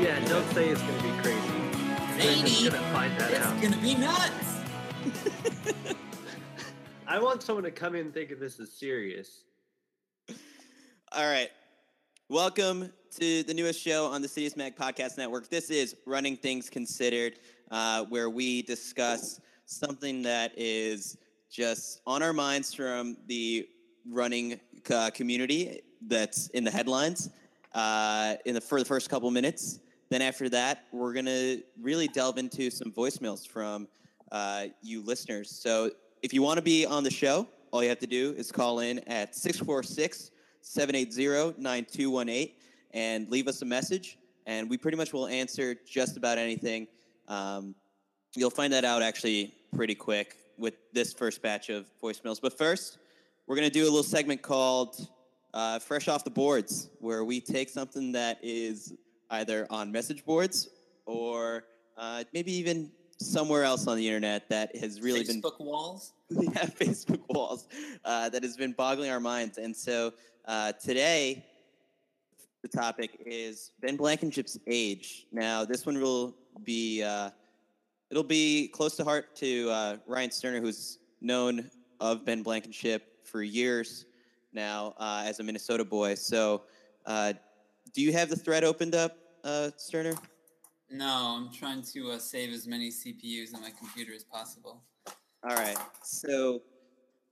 Yeah, don't say it's gonna be crazy. I'm Zany. just gonna find that It's out. gonna be nuts. I want someone to come in and think of this as serious. All right. Welcome to the newest show on the Citius Mag Podcast Network. This is Running Things Considered, uh, where we discuss something that is just on our minds from the running uh, community that's in the headlines uh, in the for the first couple minutes. Then after that, we're gonna really delve into some voicemails from uh, you listeners. So if you want to be on the show, all you have to do is call in at 646 780 9218 and leave us a message. And we pretty much will answer just about anything. Um, you'll find that out actually pretty quick with this first batch of voicemails. But first, we're going to do a little segment called uh, Fresh Off the Boards, where we take something that is either on message boards or uh, maybe even somewhere else on the internet that has really been Facebook walls. we have Facebook walls uh, that has been boggling our minds. And so uh, today, the topic is Ben Blankenship's age. Now, this one will be uh, it'll be close to heart to uh, Ryan Sterner, who's known of Ben Blankenship for years now uh, as a Minnesota boy. So, uh, do you have the thread opened up, uh, Sterner? No, I'm trying to uh, save as many CPUs on my computer as possible. All right. So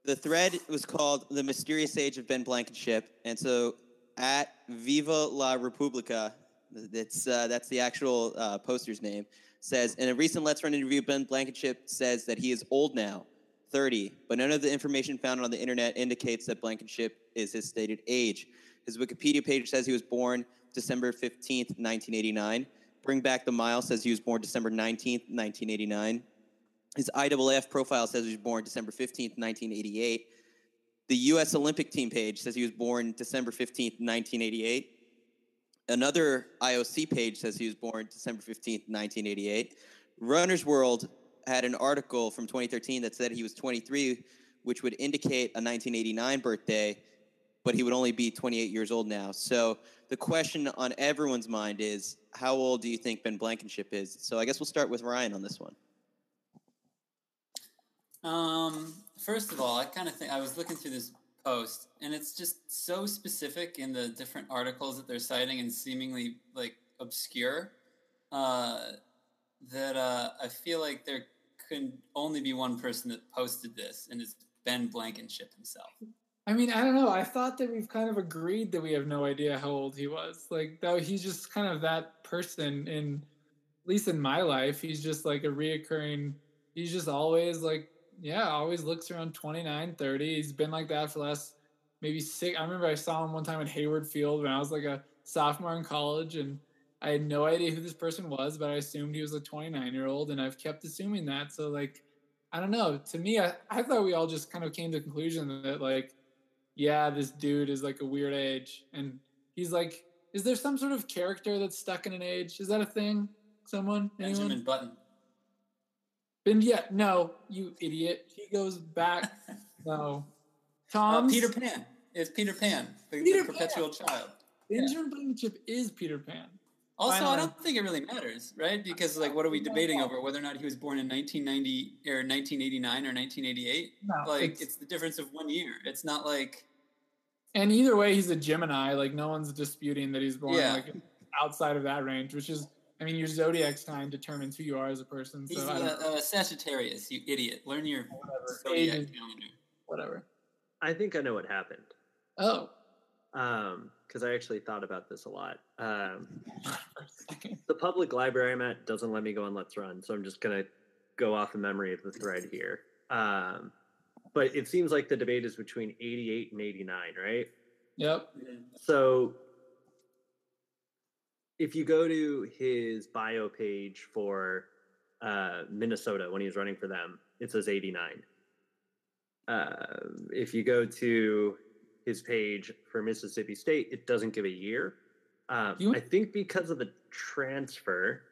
the thread was called "The Mysterious Age of Ben Blankenship," and so at Viva la Republica, that's uh, that's the actual uh, poster's name. Says in a recent LetsRun interview, Ben Blankenship says that he is old now, 30, but none of the information found on the internet indicates that Blankenship is his stated age. His Wikipedia page says he was born December 15th, 1989. Bring Back the Mile says he was born December 19th, 1989. His IAAF profile says he was born December 15th, 1988. The U.S. Olympic team page says he was born December 15th, 1988. Another IOC page says he was born December 15th, 1988. Runner's World had an article from 2013 that said he was 23, which would indicate a 1989 birthday, but he would only be 28 years old now. So the question on everyone's mind is, how old do you think Ben Blankenship is? So I guess we'll start with Ryan on this one. Um, first of all, I kind of think I was looking through this post, and it's just so specific in the different articles that they're citing and seemingly like obscure uh, that uh, I feel like there could only be one person that posted this, and it's Ben Blankenship himself. I mean, I don't know. I thought that we've kind of agreed that we have no idea how old he was. Like, though he's just kind of that person in, at least in my life, he's just like a reoccurring. He's just always like, yeah, always looks around 29, 30. He's been like that for the last maybe six. I remember I saw him one time at Hayward Field when I was like a sophomore in college, and I had no idea who this person was, but I assumed he was a 29 year old, and I've kept assuming that. So, like, I don't know. To me, I, I thought we all just kind of came to the conclusion that, like, yeah, this dude is like a weird age. And he's like, is there some sort of character that's stuck in an age? Is that a thing? Someone? Benjamin Anyone? Button. Ben, yeah, no, you idiot. He goes back. no. Uh, Tom. Peter Pan. It's Peter Pan, the, Peter the perpetual child. Benjamin Blankenship is Peter Pan. Also, Final I don't think it really matters, right? Because like, what are we debating over? Whether or not he was born in 1990 or 1989 or 1988? No, Like, it's- it's, the difference of one year. It's not like And either way, he's a Gemini. Like, no one's disputing that he's born Yeah. like outside of that range, which is, I mean, your zodiac sign determines who you are as a person. he's So, I don't, a, a Sagittarius. You idiot! Learn your whatever. zodiac calendar. whatever. I think I know what happened. Oh. Um, because I actually thought about this a lot. Um, For a second. the public library I'm at doesn't let me go on LetsRun, so I'm just gonna go off the memory of the thread here. Um, but it seems like the debate is between 88 and 89, right? Yep. So if you go to his bio page for uh, Minnesota when he was running for them, it says 89. Uh, if you go to his page for Mississippi State, it doesn't give a year. Um, You- I think because of the transfer,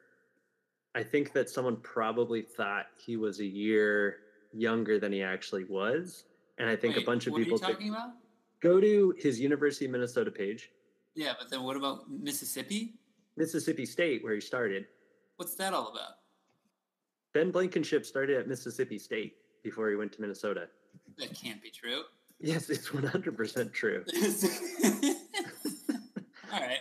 I think that someone probably thought he was a year younger than he actually was, and I think a bunch of what people are you took- talking about? go to his University of Minnesota page, Yeah, but then what about Mississippi? Mississippi State, where he started. What's that all about? Ben Blankenship started at Mississippi State before he went to Minnesota. That can't be true. Yes, it's 100% true. all right.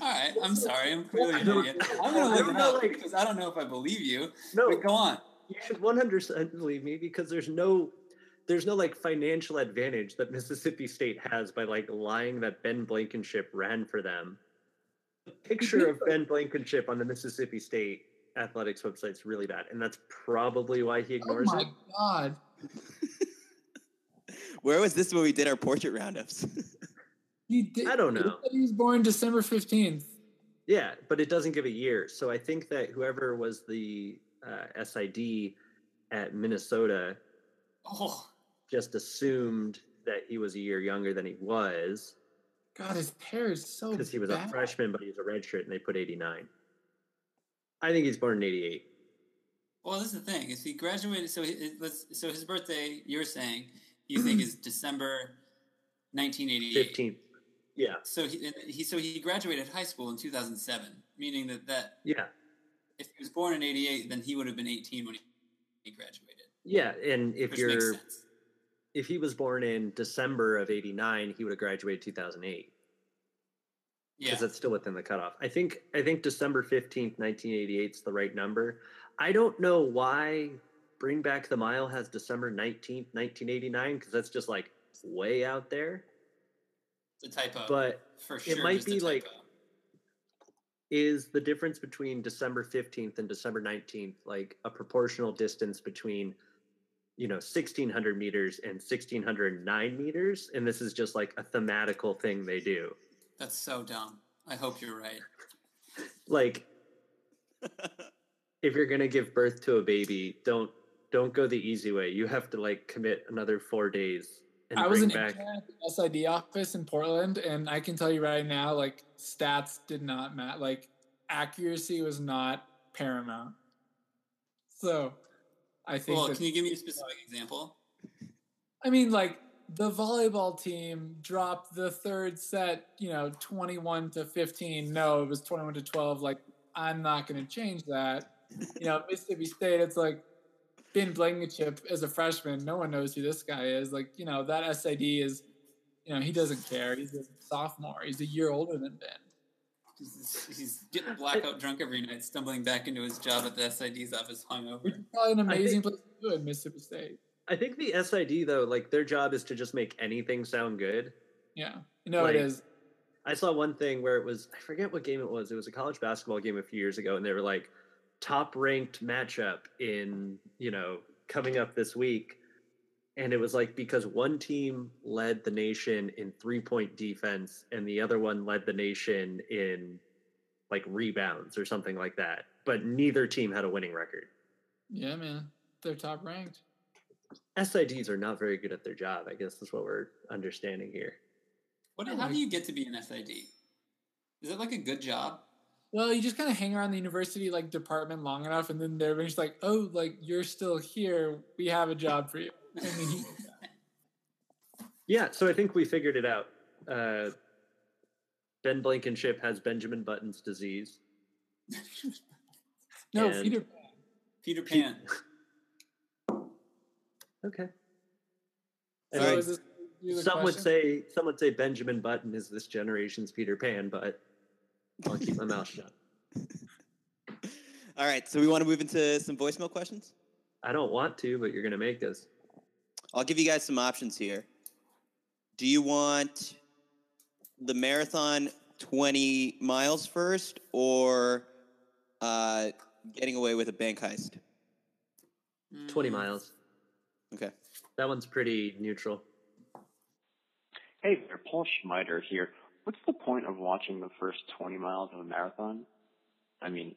All right. I'm sorry. I'm clearly an idiot. I'm gonna look don't it know, up like- because I don't know if I believe you. No, But go on. you should 100% believe me because there's no there's no like financial advantage that Mississippi State has by like lying that Ben Blankenship ran for them. The picture of Ben Blankenship on the Mississippi State athletics website is really bad, and that's probably why he ignores it. Oh my it. god. Where was this when we did our portrait roundups? He did, I don't know. He was born December 15th. Yeah, but it doesn't give a year. So I think that whoever was the uh, SID at Minnesota Oh, just assumed that he was a year younger than he was God, his hair is so because he was a freshman, but he was a redshirt, and they put 89. I think he's born in 88. well, this is the thing. Is he graduated? So he, it- let's. So his birthday, you're saying, you think is December 1988. 15th. Yeah, So he, he so he graduated high school in 2007, meaning that that yeah, if he was born in 88, then he would have been 18 when he, graduated. yeah. And if you're if he was born in December of 89, he would have graduated 2008 Yeah. because that's still within the cutoff. I think I think December 15th, 1988 is the right number. I don't know why Bring Back the Mile has December 19th, 1989 because that's just like way out there. It's a typo. But for sure, it might be, like, is the difference between December 15th and December 19th like a proportional distance between you know 1600 meters and 1609 meters and this is just like a thematical thing they do That's so dumb. I hope you're right. like if you're going to give birth to a baby don't don't go the easy way you have to like commit another 4 days and I was bring an back intern at the SID office in Portland, and I can tell you right now, like stats did not matter. Like accuracy was not paramount. So, I think. Well, that, can you give me a specific example? I mean, like the volleyball team dropped the third set, you know, twenty-one to fifteen. No, it was twenty-one to twelve. Like I'm not going to change that. You know, Mississippi State, it's like Ben Blankenship as a freshman. No one knows who this guy is. Like, you know, that SID is, you know, he doesn't care. He's a sophomore. He's a year older than Ben. He's, he's getting blackout drunk every night, stumbling back into his job at the SID's office hungover. Which is probably an amazing think- place to do it, Mississippi State. i think the sid though like their job is to just make anything sound good Yeah, you know Like, it is. I saw one thing where it was I forget what game it was. It was a college basketball game a few years ago, and they were like top ranked matchup in you know coming up this week, and it was like because one team led the nation in three point defense and the other one led the nation in like rebounds or something like that, but neither team had a winning record. Yeah, man, they're top ranked. SIDs are not very good at their job. I guess is what we're understanding here. What? How do you get to be an SID? Is it like a good job? Well, you just kind of hang around the university like department long enough, and then they're just like, "Oh, like you're still here. We have a job for you." And then you, Yeah, so I think we figured it out. Uh, ben Blankenship has Benjamin Button's disease. no, And- Peter. Peter Pan. Okay. All So right. is this Some would say some would say Benjamin Button is this generation's Peter Pan, but I'll keep my mouth shut. All right, so we want to move into some voicemail questions. I don't want to, but you're gonna make us. I'll give you guys some options here. Do you want the marathon 20 miles first or uh, getting away with a bank heist? Twenty Mm, miles. Okay. That one's pretty neutral. Hey there, Paul Schneider here. What's the point of watching the first 20 miles of a marathon? I mean,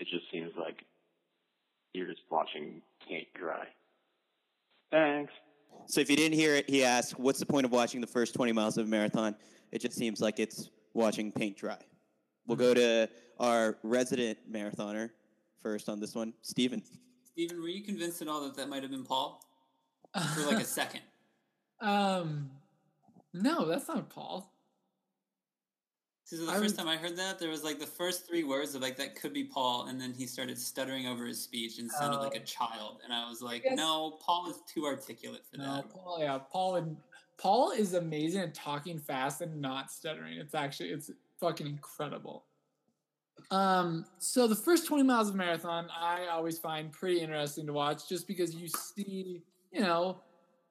it just seems like you're just watching paint dry. Thanks. So if you didn't hear it, he asked, "What's the point of watching the first 20 miles of a marathon?" It just seems like it's watching paint dry. We'll go to our resident marathoner first on this one, Stephen. Stephen, were you convinced at all that that might have been Paul for like a second? um, no, that's not Paul. So the I first was- time I heard that, there was like the first three words of like that could be Paul, and then he started stuttering over his speech and sounded like a Oh. child. And I was like, Yes. no, Paul is too articulate for No, that. Paul. Yeah, Paul and Paul is amazing at talking fast and not stuttering. It's actually it's fucking incredible. Um, so the first 20 miles of marathon, I always find pretty interesting to watch, just because you see, you know,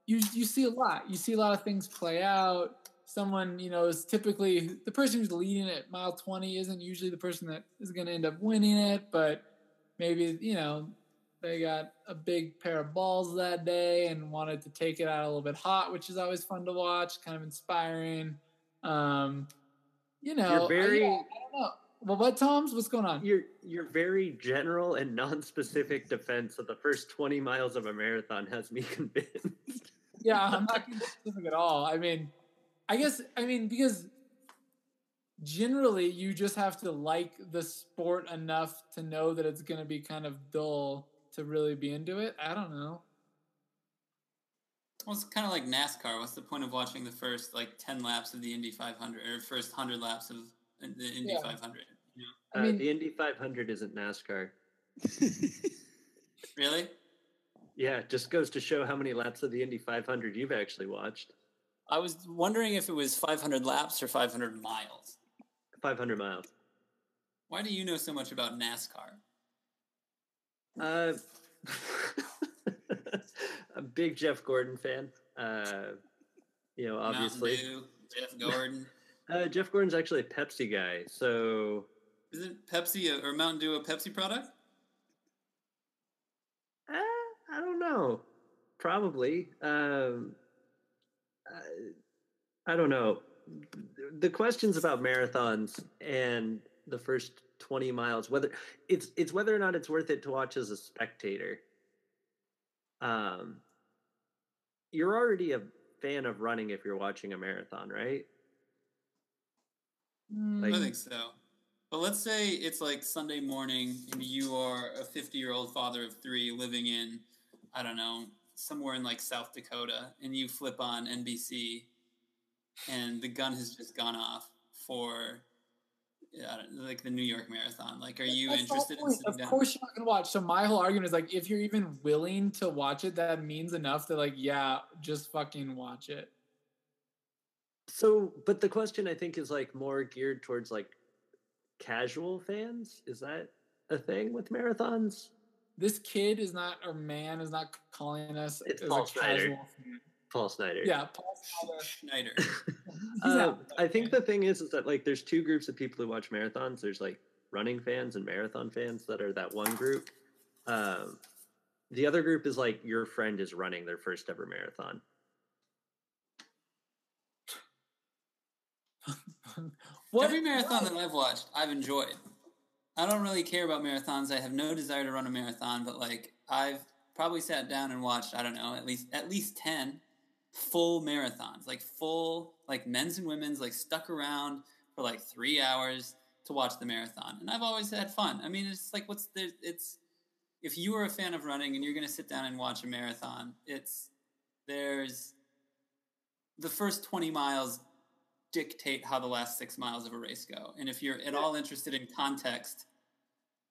you you see a lot. You see a lot of things play out. Someone, you know, is typically the person who's leading at mile 20 isn't usually the person that is going to end up winning it, but maybe you know they got a big pair of balls that day and wanted to take it out a little bit hot, which is always fun to watch, kind of inspiring. Um, you know, I- very- yeah, I don't know. Well, what Thoms? What's going on? Your your very general and non-specific defense of the first 20 miles of a marathon has me convinced. Yeah, I'm not specific at all. I mean, I guess I mean because generally you just have to like the sport enough to know that it's going to be kind of dull to really be into it. I don't know. Well, it's kind of like NASCAR. What's the point of watching the first like ten laps of the Indy 500 or first hundred laps of the Indy Yeah. 500? You know? I Uh, mean- the Indy 500 isn't NASCAR. Really? Yeah, it just goes to show how many laps of the Indy 500 you've actually watched. I was wondering if it was 500 laps or 500 miles. 500 miles. Why do you know so much about NASCAR? Uh, a big Jeff Gordon fan. Uh, you know, obviously. Dew, Jeff Gordon. Uh, Jeff Gordon's actually a Pepsi guy, so Isn't Pepsi a, or Mountain Dew a Pepsi product? uh, I don't know. Probably. Um, I, I don't know. The questions about marathons and the first 20 miles, whether it's it's whether or not it's worth it to watch as a spectator. Um, you're already a fan of running if you're watching a marathon, right? Like- I Mm, think so. But let's say it's like Sunday morning and you are a 50 year old father of three living in, I don't know, somewhere in like South Dakota, and you flip on NBC and the gun has just gone off for yeah, like the New York Marathon. Like, are you That's interested in point. sitting Of down? course, you're not gonna watch. So my whole argument is like, if you're even willing to watch it, that means enough that like, yeah, just fucking watch it. So, but the question I think is like more geared towards like casual fans. Is that a thing with marathons? This kid is not, or man is not calling us It's Paul a Snyder. Paul Snyder. Yeah, Paul Snyder. Schneider. Uh. I think the thing is, is that like there's two groups of people who watch marathons. There's like running fans and marathon fans that are that one group. Um, the other group is like your friend is running their first ever marathon. What Every marathon that I've watched, I've enjoyed. I don't really care about marathons. I have no desire to run a marathon, but like I've probably sat down and watched, I don't know, at least at least 10 full marathons, like full like men's and women's like stuck around for like 3 hours to watch the marathon. And I've always had fun. I mean, it's like what's there it's if you are a fan of running and you're going to sit down and watch a marathon, it's there's the first 20 miles dictate how the last six miles of a race go. And if you're at all interested in context,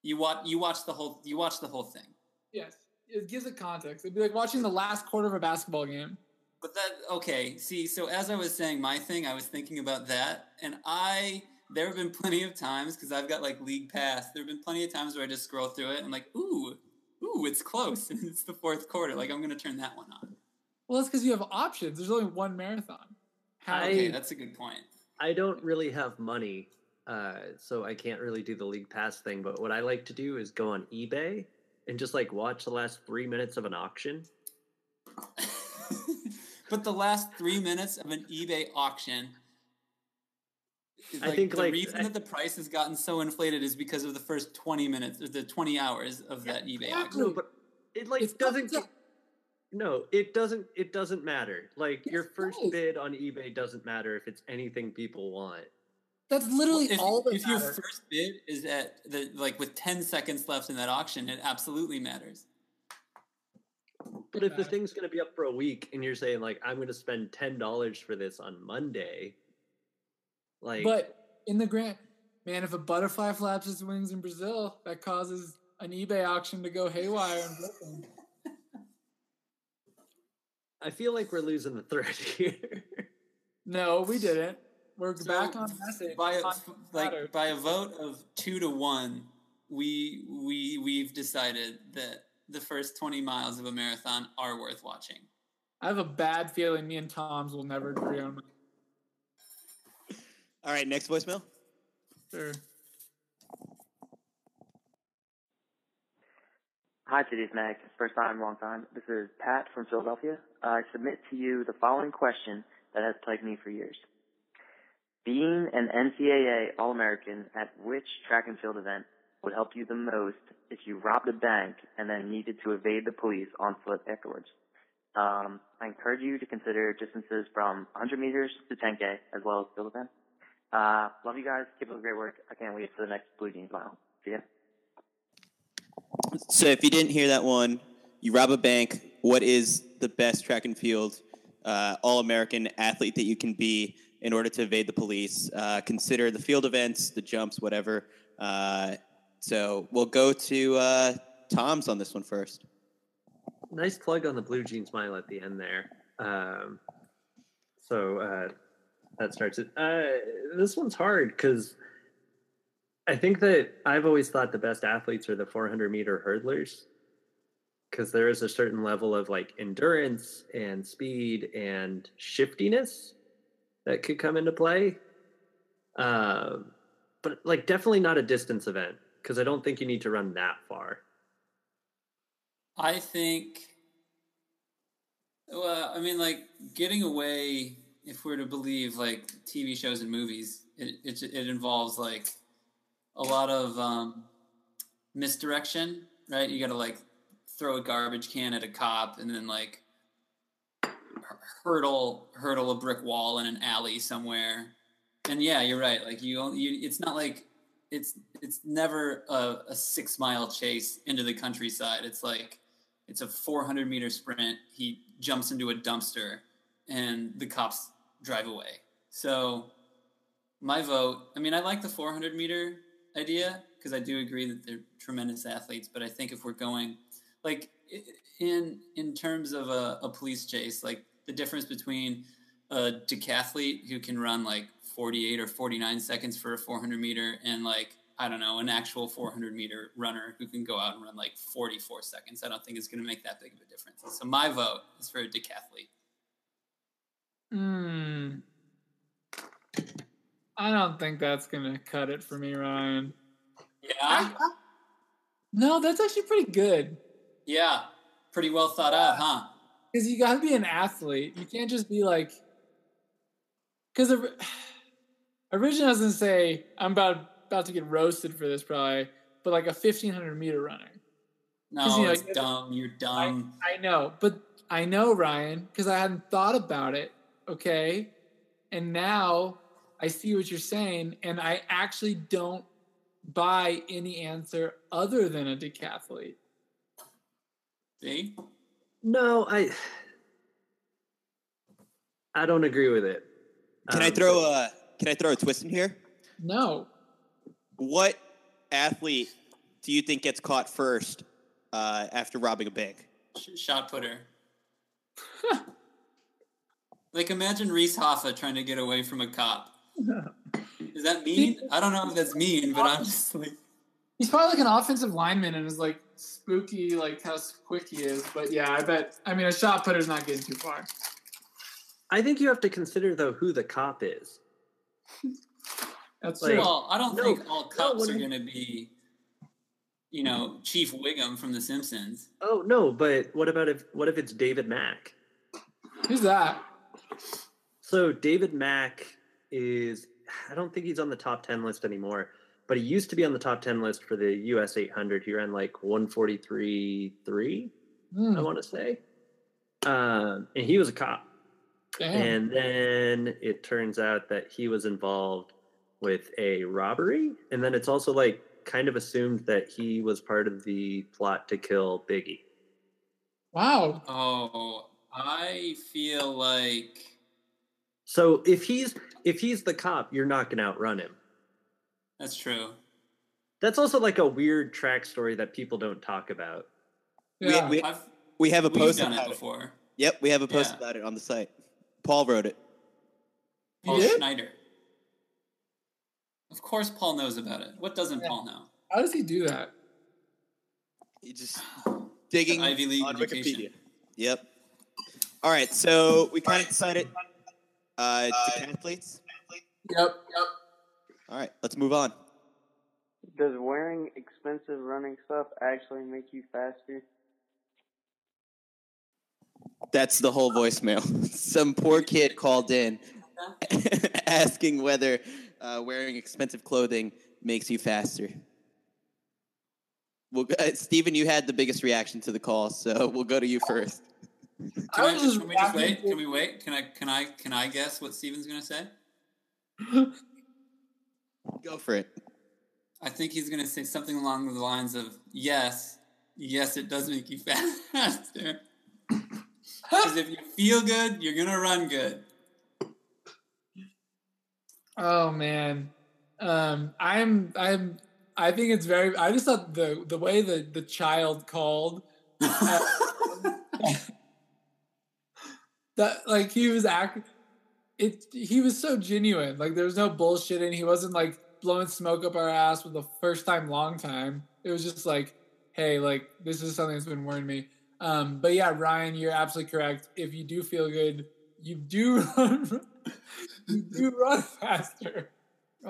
you watch you watch the whole you watch the whole thing. Yes, it gives it context. It'd be like watching the last quarter of a basketball game. But that okay, see, so as I was saying my thing, I was thinking about that, and I there have been plenty of times because I've got like league pass. There have been plenty of times where I just scroll through it and like, ooh, ooh, it's close, and it's the fourth quarter. Like I'm gonna turn that one on. Well, that's because you have options. There's only one marathon. How, I- Okay, that's a good point. I don't really have money, uh, so I can't really do the league pass thing. But what I like to do is go on eBay and just like watch the last three minutes of an auction. but the last three minutes of an eBay auction. I like, think, the like, reason I- that the price has gotten so inflated is because of the first 20 minutes or the 20 hours of that eBay Exactly. auction. No, but it like It's doesn't. tough gi- No, it doesn't. It doesn't matter. Like your Yes, it first does. bid on eBay doesn't matter if it's anything people want. That's literally if, all that if your first bid is at the like with 10 seconds left in that auction, it absolutely matters. But if the thing's going to be up for a week and you're saying like I'm going to spend ten dollars for this on Monday, like But in the grant, man, if a butterfly flaps its wings in Brazil, that causes an eBay auction to go haywire in Brooklyn. I feel like we're losing the thread here. No, we didn't. We're So, back on message. By a, like by a vote of two to one, we we we've decided that the first 20 miles of a marathon are worth watching. I have a bad feeling me and Thoms will never agree on. All right, next voicemail. Sure. Hi, Today's Mag. First time, long time. This is Pat from Philadelphia. I submit to you the following question that has plagued me for years. Being an NCAA All-American at which track and field event would help you the most if you robbed a bank and then needed to evade the police on foot afterwards? Um, I encourage you to consider distances from 100 meters to 10K as well as field events. Uh, love you guys. Keep up the great work. I can't wait for the next Blue Jeans mile. See ya. So if you didn't hear that one, you rob a bank. What is the best track and field uh, all-American athlete that you can be in order to evade the police? Uh, consider the field events, the jumps, whatever. Uh, so we'll go to uh, Thoms on this one first. nice plug on the blue jeans mile at the end there. Um, so uh, that starts it. Uh, this one's hard because I think that I've always thought the best athletes are the 400 meter hurdlers because there is a certain level of like endurance and speed and shiftiness that could come into play. Um, but like definitely not a distance event because I don't think you need to run that far. I think. Well, I mean, like getting away. If we're to believe like TV shows and movies, it it, it involves like a lot of um, misdirection, right? You got to like throw a garbage can at a cop and then like hurdle hurdle a brick wall in an alley somewhere. And yeah, you're right. Like you, you it's not like it's it's never a, a six mile chase into the countryside. It's like it's a 400 meter sprint. He jumps into a dumpster, and the cops drive away. So my vote. I mean, I like the 400 meter idea because I do agree that they're tremendous athletes. But I think if we're going like in in terms of a, a police chase, like the difference between a decathlete who can run like 48 or 49 seconds for a 400 meter and like I don't know an actual 400 meter runner who can go out and run like 44 seconds. I don't think it's going to make that big of a difference. So my vote is for a decathlete. Hmm. I don't think that's gonna cut it for me, Ryan. Yeah, No, that's actually pretty good. Yeah, pretty well thought out, huh? Because you got to be an athlete. You can't just be like. Because originally I was gonna say I'm about about to get roasted for this probably, but like a 1500 meter runner. No, you know, it's you- dumb. You're dumb. I know, but I know Ryan because I hadn't thought about it. Okay, and now I see what you're saying, and I actually don't buy any answer other than a decathlete. See? No, I I don't agree with it. Can I Um, throw a Can I throw a twist in here? No, What athlete do you think gets caught first uh, after robbing a bank? Sh- shot putter. like imagine Reese Hoffa trying to get away from a cop. Is that mean? I don't know if that's mean, but I'm just like he's probably like an offensive lineman and is like spooky, like how quick he is. But yeah, I bet. I mean, a shot putter's not getting too far. I think you have to consider though who the cop is. That's Like- true. well, I don't No, think all cops what are going to be, you know, Chief Wiggum from The Simpsons. Oh no, but what about if what if it's David Mack? Who's that? So David Mack is I don't think he's on the top 10 list anymore, but he used to be on the top 10 list for the US 800. He ran like 143.3, Hmm. I want to say. Um, and he was a cop. Damn. And then it turns out that he was involved with a robbery. And then it's also like kind of assumed that he was part of the plot to kill Biggie. wow. Oh, I feel like So if he's if he's the cop, you're not gonna outrun him. That's true. That's also like a weird track story that people don't talk about. We- Yeah. we- I've We have a we've post done about it it. before. Yep, we have a post Yeah. about it on the site. Paul wrote it. Paul did? Schneider. Of course, Paul knows about it. What doesn't Yeah. Paul know? How does he do that? He just digging Ivy League on education. Wikipedia. Yep. All right, so we kind of decided uh, decathletes. Yep. Yep. All right, let's move on. Does wearing expensive running stuff actually make you faster? That's the whole voicemail. Some poor kid called in asking whether uh, wearing expensive clothing makes you faster. Well, uh, Stephen, you had the biggest reaction to the call, so we'll go to you first. Can, I I, just can we just wait? Can we wait? Can I? Can I? Can I guess what Stephen's gonna say? Go for it. I think he's gonna say something along the lines of, "Yes, yes, it does make you faster. Because if you feel good, you're gonna run good." Oh man, um, I'm I'm I think it's very. I just thought the the way the the child called that like he was act it he was so genuine like there was no bullshitting he wasn't like blowing smoke up our ass for the first time long time it was just like hey like this is something that's been worrying me um but yeah ryan you're absolutely correct if you do feel good you do run you do run faster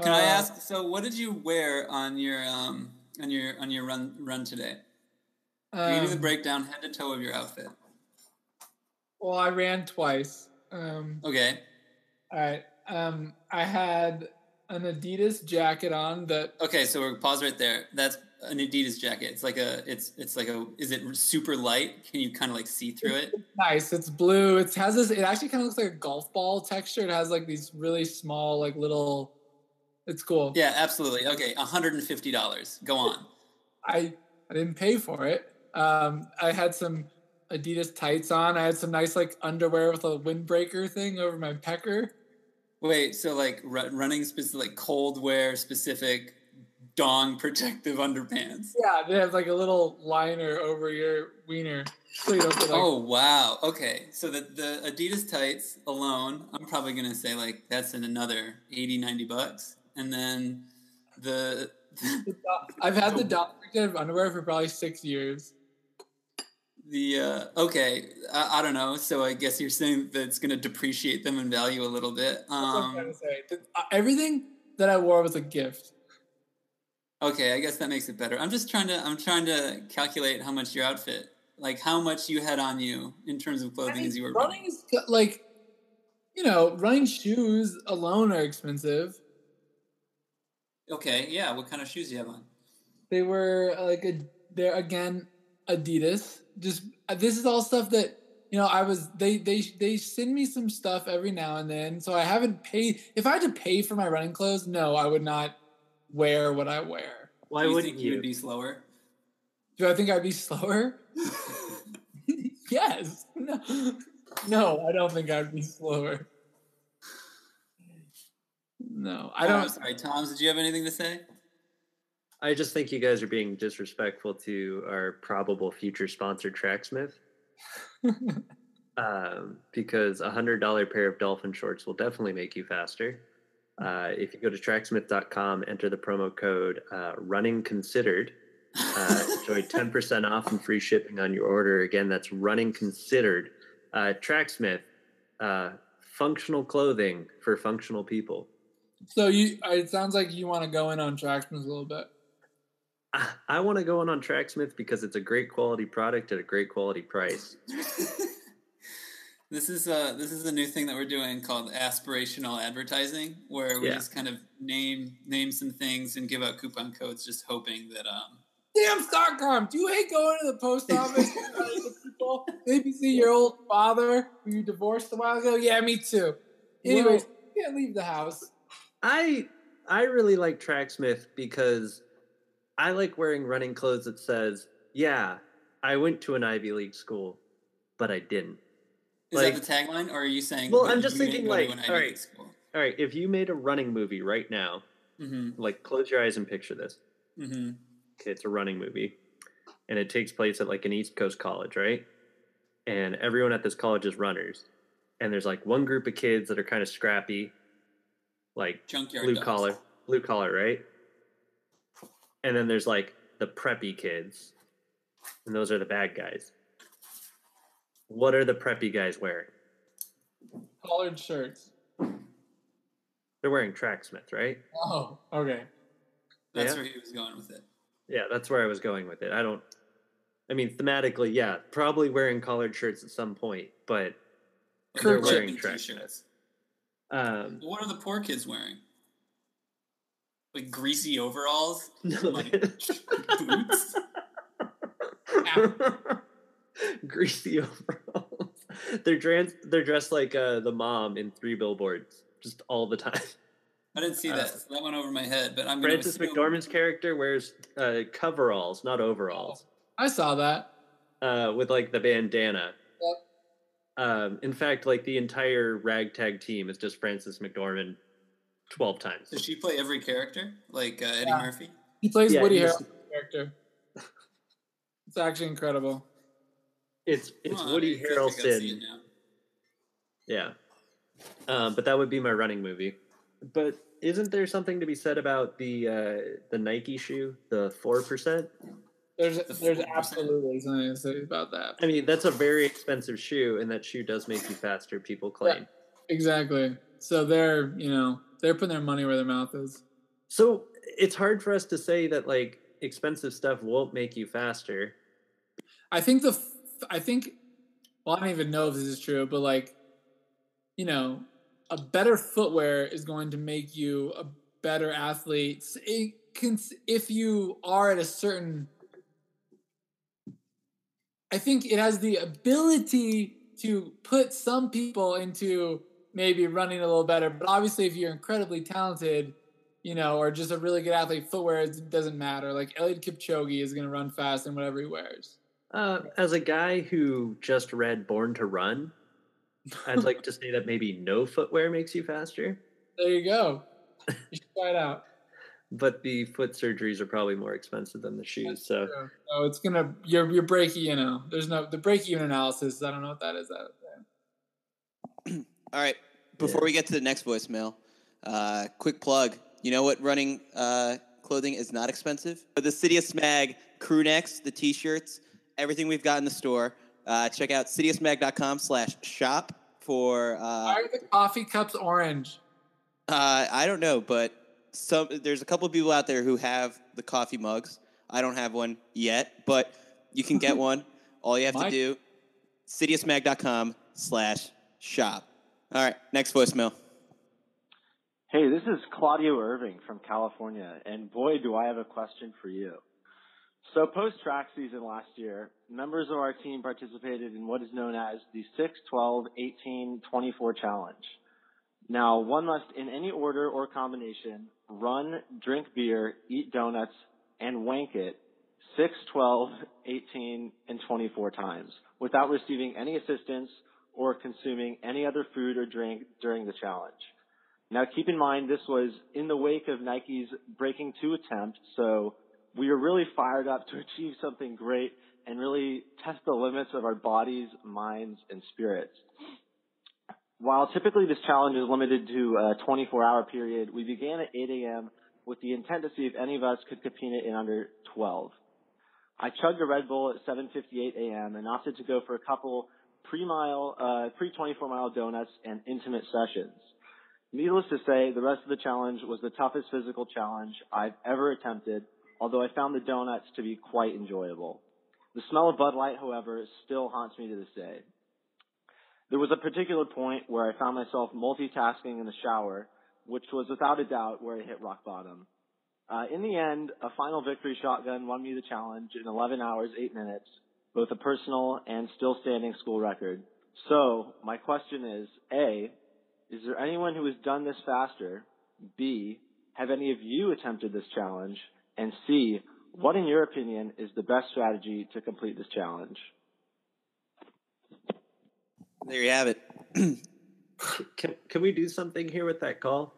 Can I Uh, ask? So, what did you wear on your um on your on your run run today? Can you do the um, breakdown head to toe of your outfit? well i ran twice um Okay. All right um i had an adidas jacket on that Okay, so we're pause right there. That's an Adidas jacket. It's like a it's it's like a is it super light? Can you kind of like see through it? nice. It's blue. It has this. It actually kind of looks like a golf ball texture. It has like these really small, like little. It's cool. Yeah, absolutely. Okay, $150. Go on. I I didn't pay for it. Um, I had some Adidas tights on. I had some nice like underwear with a windbreaker thing over my pecker. Wait, so like ru- running specific like cold wear specific dong protective underpants. Yeah, they have like a little liner over your wiener, so you like. Oh wow. Okay. So the the Adidas tights alone, I'm probably going to say like that's in another 80 90 bucks. And then the the I've had the dog protective underwear for probably six years. The uh okay, I, I don't know. So I guess you're saying that it's going to depreciate them in value a little bit. That's what I'm trying Um to say. The- uh, Everything that I wore was a gift. okay, I guess that makes it better. I'm just trying to I'm trying to calculate how much your outfit like how much you had on you in terms of I clothing mean, as you were running is like, you know, running shoes alone are expensive. Okay, yeah. What kind of shoes do you have on? They were like a, they're again Adidas. Just uh, this is all stuff that you know. I was they they they send me some stuff every now and then, so I haven't paid. If I had to pay for my running clothes, no, I would not wear what I wear. Why you wouldn't you you? be slower? Do I think I'd be slower? yes. No. no, I don't think I'd be slower. No, I Oh, don't. sorry, Thoms. Did you have anything to say? I just think you guys are being disrespectful to our probable future sponsor, Tracksmith, um, because a hundred dollar pair of dolphin shorts will definitely make you faster. Uh, if you go to tracksmith.com, enter the promo code uh, running considered, uh, enjoy 10% off and free shipping on your order. Again, that's running considered. Uh, Tracksmith, uh, functional clothing for functional people. So you, it sounds like you want to go in on Tracksmith a little bit. I, I want to go in on Tracksmith because it's a great quality product at a great quality price. this is uh this is a new thing that we're doing called aspirational advertising, where we Yeah. just kind of name name some things and give out coupon codes, just hoping that um Stamps.com, do you hate going to the post office and trying to get people. Maybe see your old father who you divorced a while ago. Yeah, me too. Anyways, you can't leave the house. I I really like Tracksmith because I like wearing running clothes that says, "Yeah, I went to an Ivy League school, but I didn't." Is Like- that the tagline, or are you saying? Well, I'm just thinking, like, all right, all right. if you made a running movie right now, Mm-hmm. like close your eyes and picture this. Mm-hmm. Okay, it's a running movie, and it takes place at like an East Coast college, right? And everyone at this college is runners, and there's like one group of kids that are kind of scrappy, like Junkyard blue dogs. collar, blue collar, right? And then there's like the preppy kids, and those are the bad guys. What are the preppy guys wearing? Collared shirts. They're wearing Tracksmith, right? Oh, okay. That's Yeah. where he was going with it. Yeah, that's where I was going with it. I don't. I mean, thematically, yeah, probably wearing collared shirts at some point, but Like They're wearing ripping track t-shirts. um, What are the poor kids wearing? Like greasy overalls, no, like boots. greasy overalls. They're dressed. They're dressed like uh, the mom in Three Billboards, just all the time. I didn't see Uh, that. so that went over my head. But I'm gonna Frances assume- McDormand's character wears uh, coveralls, not overalls, I saw that. uh, with like the bandana. Um, in fact, like the entire ragtag team is just Frances McDormand twelve times. Does she play every character like uh, Eddie Yeah. Murphy? He plays Yeah, Woody he's- Harrelson's character. It's actually incredible. It's it's Well, Woody I think I it Harrelson. Yeah. Um, but that would be my running movie. But isn't there something to be said about the uh, the Nike shoe, the four percent? There's there's absolutely something to say about that. I mean, that's a very expensive shoe, and that shoe does make you faster. People claim. Exactly. So they're you know they're putting their money where their mouth is. So it's hard for us to say that like expensive stuff won't make you faster. I think the I think well I don't even know if this is true, but like you know a better footwear is going to make you a better athlete. It can, if you are at a certain I think it has the ability to put some people into maybe running a little better, but obviously if you're incredibly talented, you know, or just a really good athlete, footwear it doesn't matter. Like Eliud Kipchoge is going to run fast in whatever he wears. Uh, as a guy who just read Born to Run, I'd like to say that maybe no footwear makes you faster, There you go. You should try it out. but the foot surgeries are probably more expensive than the shoes. So So, so it's gonna your your break you know. There's no the break even analysis. I don't know what that is. There. All right. Before we get to the next voicemail, uh, quick plug. You know what running uh, clothing is not expensive? The Citius Mag crew necks, the t-shirts, everything we've got in the store. Uh, check out citiusmag.com slash shop for, uh, Why are the coffee cups orange? uh, I don't know, but some there's a couple of people out there who have the coffee mugs. I don't have one yet, but you can get one. All you have to Mike? do, citiusmag.com slash shop. All right, next voicemail. Hey, this is Claudio Irving from California, and boy, do I have a question for you. So, post track season last year, members of our team participated in what is known as the 6, 12, 18, 24 challenge. Now, one must, in any order or combination, run, drink beer, eat donuts, and wank it 6, 12, 18, and 24 times without receiving any assistance or consuming any other food or drink during the challenge. Now keep in mind this was in the wake of Nike's Breaking 2 attempt, so we were really fired up to achieve something great and really test the limits of our bodies, minds, and spirits. While typically this challenge is limited to a 24 hour period, we began at 8 a.m. with the intent to see if any of us could compete it in under 12. I chugged a Red Bull at 7:58 a.m. and opted to go for a couple pre-mile, uh, pre-24 mile donuts and intimate sessions. Needless to say, the rest of the challenge was the toughest physical challenge I've ever attempted, although I found the donuts to be quite enjoyable. The smell of Bud Light, however, still haunts me to this day. There was a particular point where I found myself multitasking in the shower, which was without a doubt where I hit rock bottom. Uh, in the end, a final victory shotgun won me the challenge in 11 hours, 8 minutes, both a personal and still standing school record. So, my question is A, is there anyone who has done this faster? B, have any of you attempted this challenge? And C, what in your opinion is the best strategy to complete this challenge? There you have it. Can, can we do something here with that call?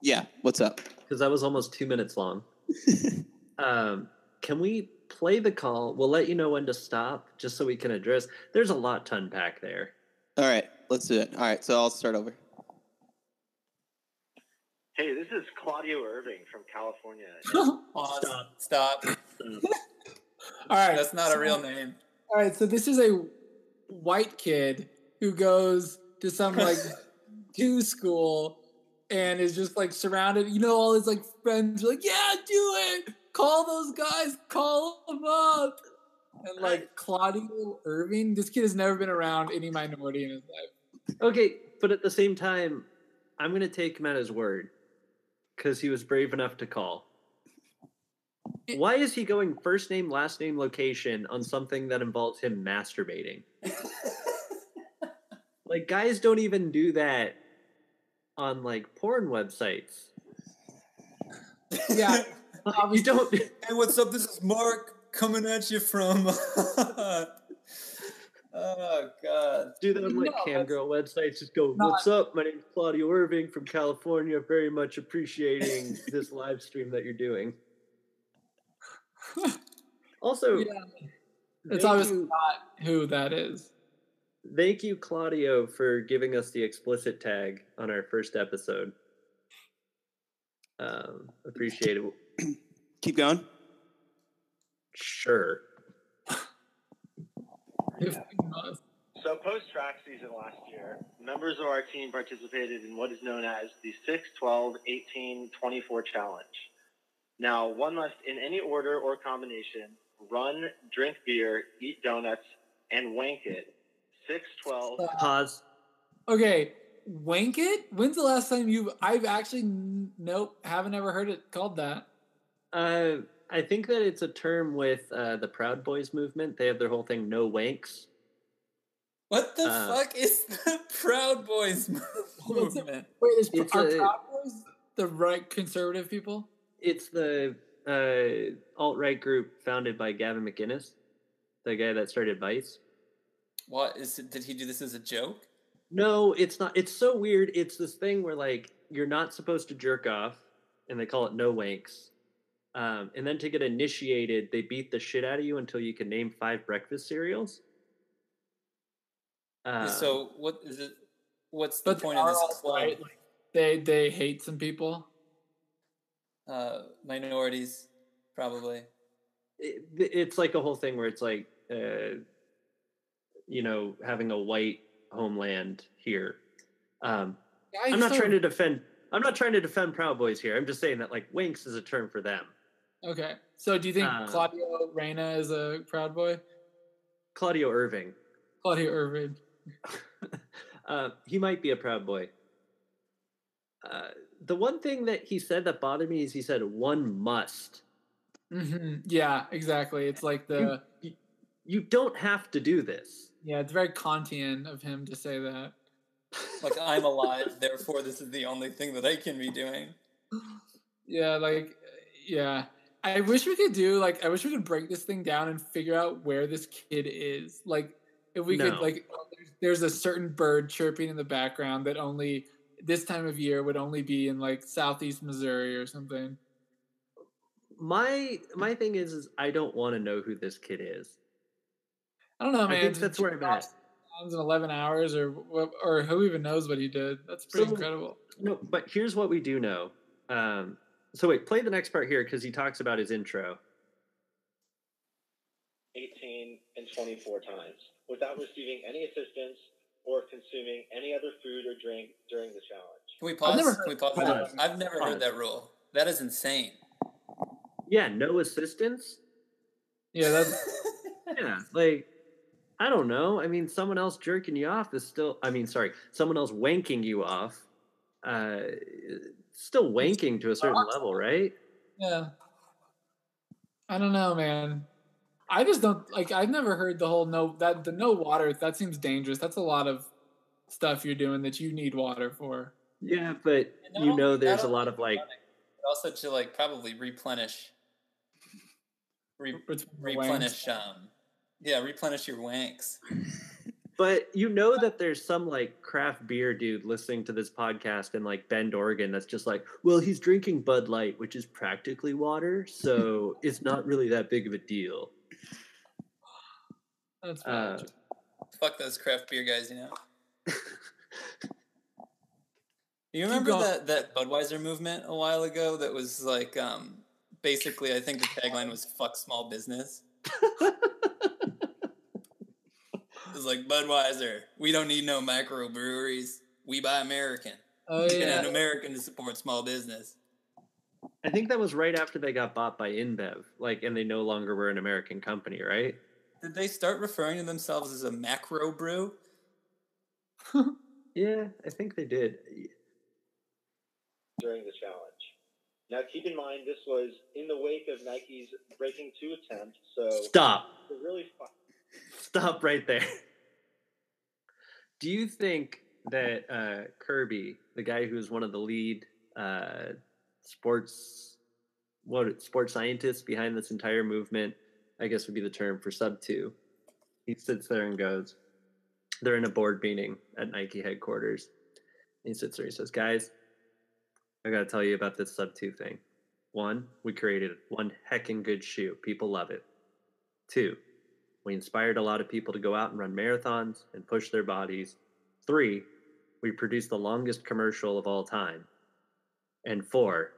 yeah. What's up? Because that was almost two minutes long. um, can we play the call? We'll let you know when to stop, just so we can address. There's a lot to unpack there. All right. Let's do it. All right. So I'll start over. Hey, this is Claudio Irving from California. Pause. Stop. All right, That's not a real name. All right, so this is a white kid who goes to some like two school and is just like surrounded. You know, all his like friends are like, "Yeah, do it! Call those guys! Call them up!" And like Claudio Irving, this kid has never been around any minority in his life. Okay, but at the same time, I'm going to take him at his word because he was brave enough to call. Why is he going first name, last name, location on something that involves him masturbating? like, guys don't even do that on like porn websites. Yeah, you don't. Hey, what's up? This is Mark coming at you from. oh God. do that on like No, cam girl websites. Just go, not- "What's up? My name's Claudio Irving from California. Very much appreciating this live stream that you're doing." Also, yeah. It's thank obviously you- not who that is. Thank you, Claudio, for giving us the explicit tag on our first episode. Um, appreciate it. Keep going. Sure. If he must. So, post track season last year, members of our team participated in what is known as the 6, 12, 18, 24 challenge. Now, one must, in any order or combination, run, drink beer, eat donuts, and wank it. 6, 12, Pause. Okay, wank it. When's the last time you've? I've actually nope, haven't ever heard it called that. Uh, I think that it's a term with uh, the Proud Boys movement. They have their whole thing, no wanks. What the Uh, fuck is the Proud Boys What's it- movement? Wait, is It's are a- Proud Boys the right conservative people? It's the uh, alt right group founded by Gavin McInnes, the guy that started Vice. What is it? Did he do this as a joke? No, it's not. It's so weird. It's this thing where like you're not supposed to jerk off, and they call it no wanks. Um, and then to get initiated, they beat the shit out of you until you can name five breakfast cereals. Uh, so what is it? What's the point of this club? right, like, they they hate some people. Uh, minorities, probably. it, it's like a whole thing where it's like, uh, you know, having a white homeland here. Um, I I'm not still- trying to defend. I'm not trying to defend Proud Boys here. I'm just saying that like winks is a term for them. Okay, so do you think Uh, Claudio Reyna is a Proud Boy? Claudio Irving. Claudio Irving. uh, he might be a proud boy. Uh, the one thing that he said that bothered me is he said one must. hmm Yeah, exactly. It's like the You, you don't have to do this. yeah, it's very Kantian of him to say that. Like I'm alive, therefore this is the only thing that I can be doing. Yeah, like yeah. I wish we could do like I wish we could break this thing down and figure out where this kid is. Like if we could like oh, there's, there's a certain bird chirping in the background that only this time of year would only be in like southeast Missouri or something. My my thing is, is I don't want to know who this kid is. I don't know, I man. think that's where I'm at. In eleven hours, or or who even knows what he did? That's pretty So- incredible. No, but here's what we do know. Um, so wait, play the next part here because he talks about his intro. 18, and 24 times without receiving any assistance or consuming any other food or drink during the challenge. Can we pause? never Can we heard- pause? Pause. I've never Pause. heard that rule. That is insane. Yeah, no assistance. Yeah, that's Yeah, like I don't know. I mean, someone else jerking you off is still. I mean, sorry, someone else wanking you off. Uh, still wanking to a certain level, right? yeah. I don't know, man. I just don't like. I've never heard the whole no that the no water. That seems dangerous. That's a lot of stuff you're doing that you need water for. Yeah, but you know there's a lot of like also to like probably replenish, re- replenish. Um, yeah, replenish your wanks. But you know that there's some like craft beer dude listening to this podcast in like Bend, Oregon that's just like, well, he's drinking Bud Light, which is practically water, so it's not really that big of a deal. That's Uh. Fuck those craft beer guys, you know. you remember going. that that Budweiser movement a while ago? That was like, um, basically, I think the tagline was "fuck small business." it was like Budweiser. We don't need no macro breweries. We buy American. oh And yeah. an American to support small business. I think that was right after they got bought by InBev, like, and they no longer were an American company, right? Did they start referring to themselves as a macro brew? Yeah, I think they did. during the challenge. Now, keep in mind, this was in the wake of Nike's Breaking Two attempt, so Stop. really fun. Stop right there. Do you think that uh, Kirby, the guy who's one of the lead uh, sports what sports scientists behind this entire movement, I guess would be the term for sub two, he sits there and goes, they're in a board meeting at Nike headquarters. He sits there. He says, "Guys, I got to tell you about this sub two thing. One, we created one heckin' good shoe. People love it. Two, we inspired a lot of people to go out and run marathons and push their bodies. Three, we produced the longest commercial of all time. And four,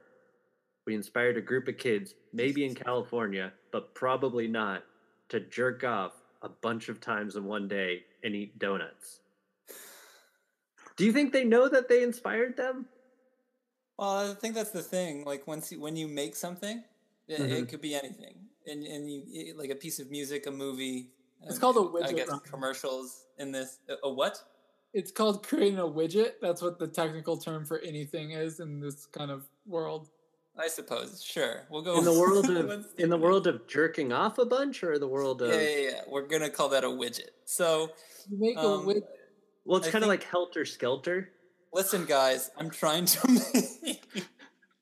we inspired a group of kids, maybe in California, but probably not, to jerk off a bunch of times in one day and eat donuts. Do you think they know that they inspired them? Well, I think that's the thing. Like once you, when you make something, it, Mhm. it could be anything, and and you like a piece of music, a movie. It's called a widget, guess Ryan. commercials in this. A, a what? It's called creating a widget. That's what the technical term for anything is in this kind of world. I suppose. Sure, we'll go In the world of in the world of jerking off a bunch or the world of Yeah, yeah, yeah. We're gonna call that a widget. So, You make um, a widget. well it's kind of like helter skelter. listen, guys. I'm trying to. Make...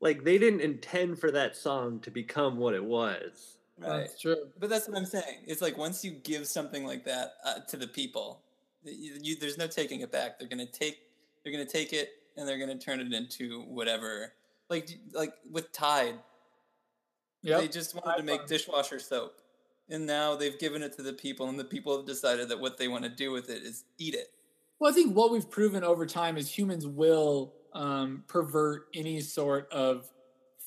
Like they didn't intend for that song to become what it was. Right. That's true. But that's what I'm saying. It's like once you give something like that uh, to the people, you, you, there's no taking it back. They're gonna take, they're gonna take it, and they're gonna turn it into whatever. Like, like with Tide, they just wanted to make dishwasher soap, and now they've given it to the people, and the people have decided that what they want to do with it is eat it. Well, I think what we've proven over time is humans will um, pervert any sort of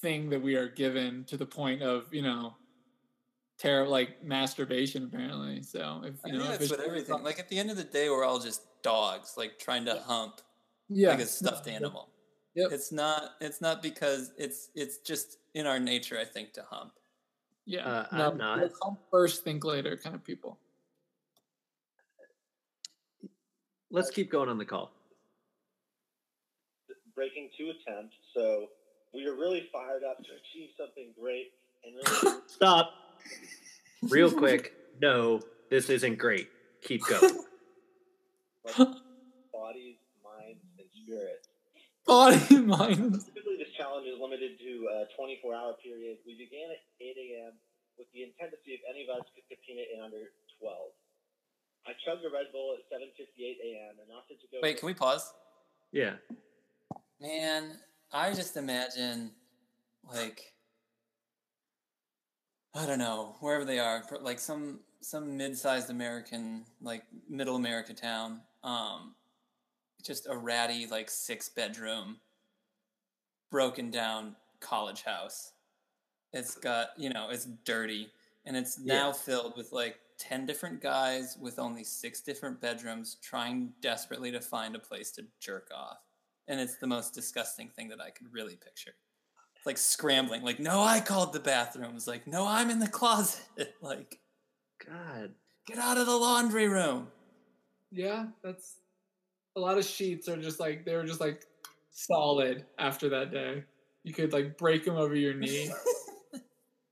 thing that we are given to the point of, you know, terror like masturbation. Apparently, so if I you think know, if that's it's with everything. Like at the end of the day, we're all just dogs, like trying to hump yeah, like a stuffed animal. Yep. It's not. It's not because it's. It's just in our nature, I think, to hump. yeah. Uh, no, I'm not. we'll come first, think later, kind of people. Let's keep going on the call. Breaking Two attempt, so we were really fired up to achieve something great and really Stop. Real quick. No, this isn't great. Keep going. bodies, minds, and spirits. Body, mind. Typically, this challenge is limited to a 24-hour period. We began at 8 a.m. with the intent to see if any of us could complete it in under 12. I chugged a Red Bull at 7:58 a.m. and opted to go. Wait, can we pause? Yeah. Man, I just imagine, like, I don't know, wherever they are, like some some mid-sized American, like middle America town, um, just a ratty, like six-bedroom, broken down college house. It's got, you know, it's dirty, and it's now Yeah. filled with like ten different guys with only six different bedrooms, trying desperately to find a place to jerk off and it's the most disgusting thing that I could really picture. It's like scrambling, like, no, I called the bathrooms. Like, no, I'm in the closet. like, God. get out of the laundry room. Yeah, that's a lot of sheets are just like they were just like solid after that day. You could like break them over your knee.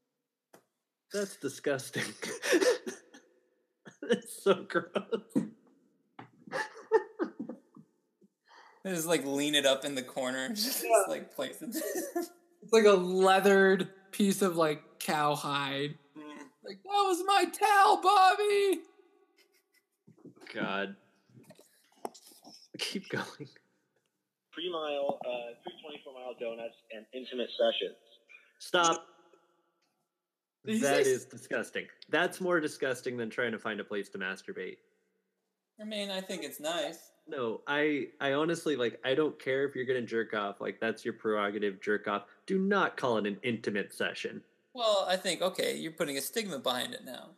That's disgusting. It's so gross. Just like lean it up in the corner, just like place it. It's like a leathered piece of like cowhide. Like that was my towel, Bobby. God. Keep going. Three mile, uh, three 24 mile donuts and intimate sessions. Stop. Did he That say- is disgusting. That's more disgusting than trying to find a place to masturbate. I mean, I think it's nice. No, I I honestly like I don't care if you're gonna jerk off, like that's your prerogative, jerk off. Do not call it an intimate session. Well, I think okay, you're putting a stigma behind it now.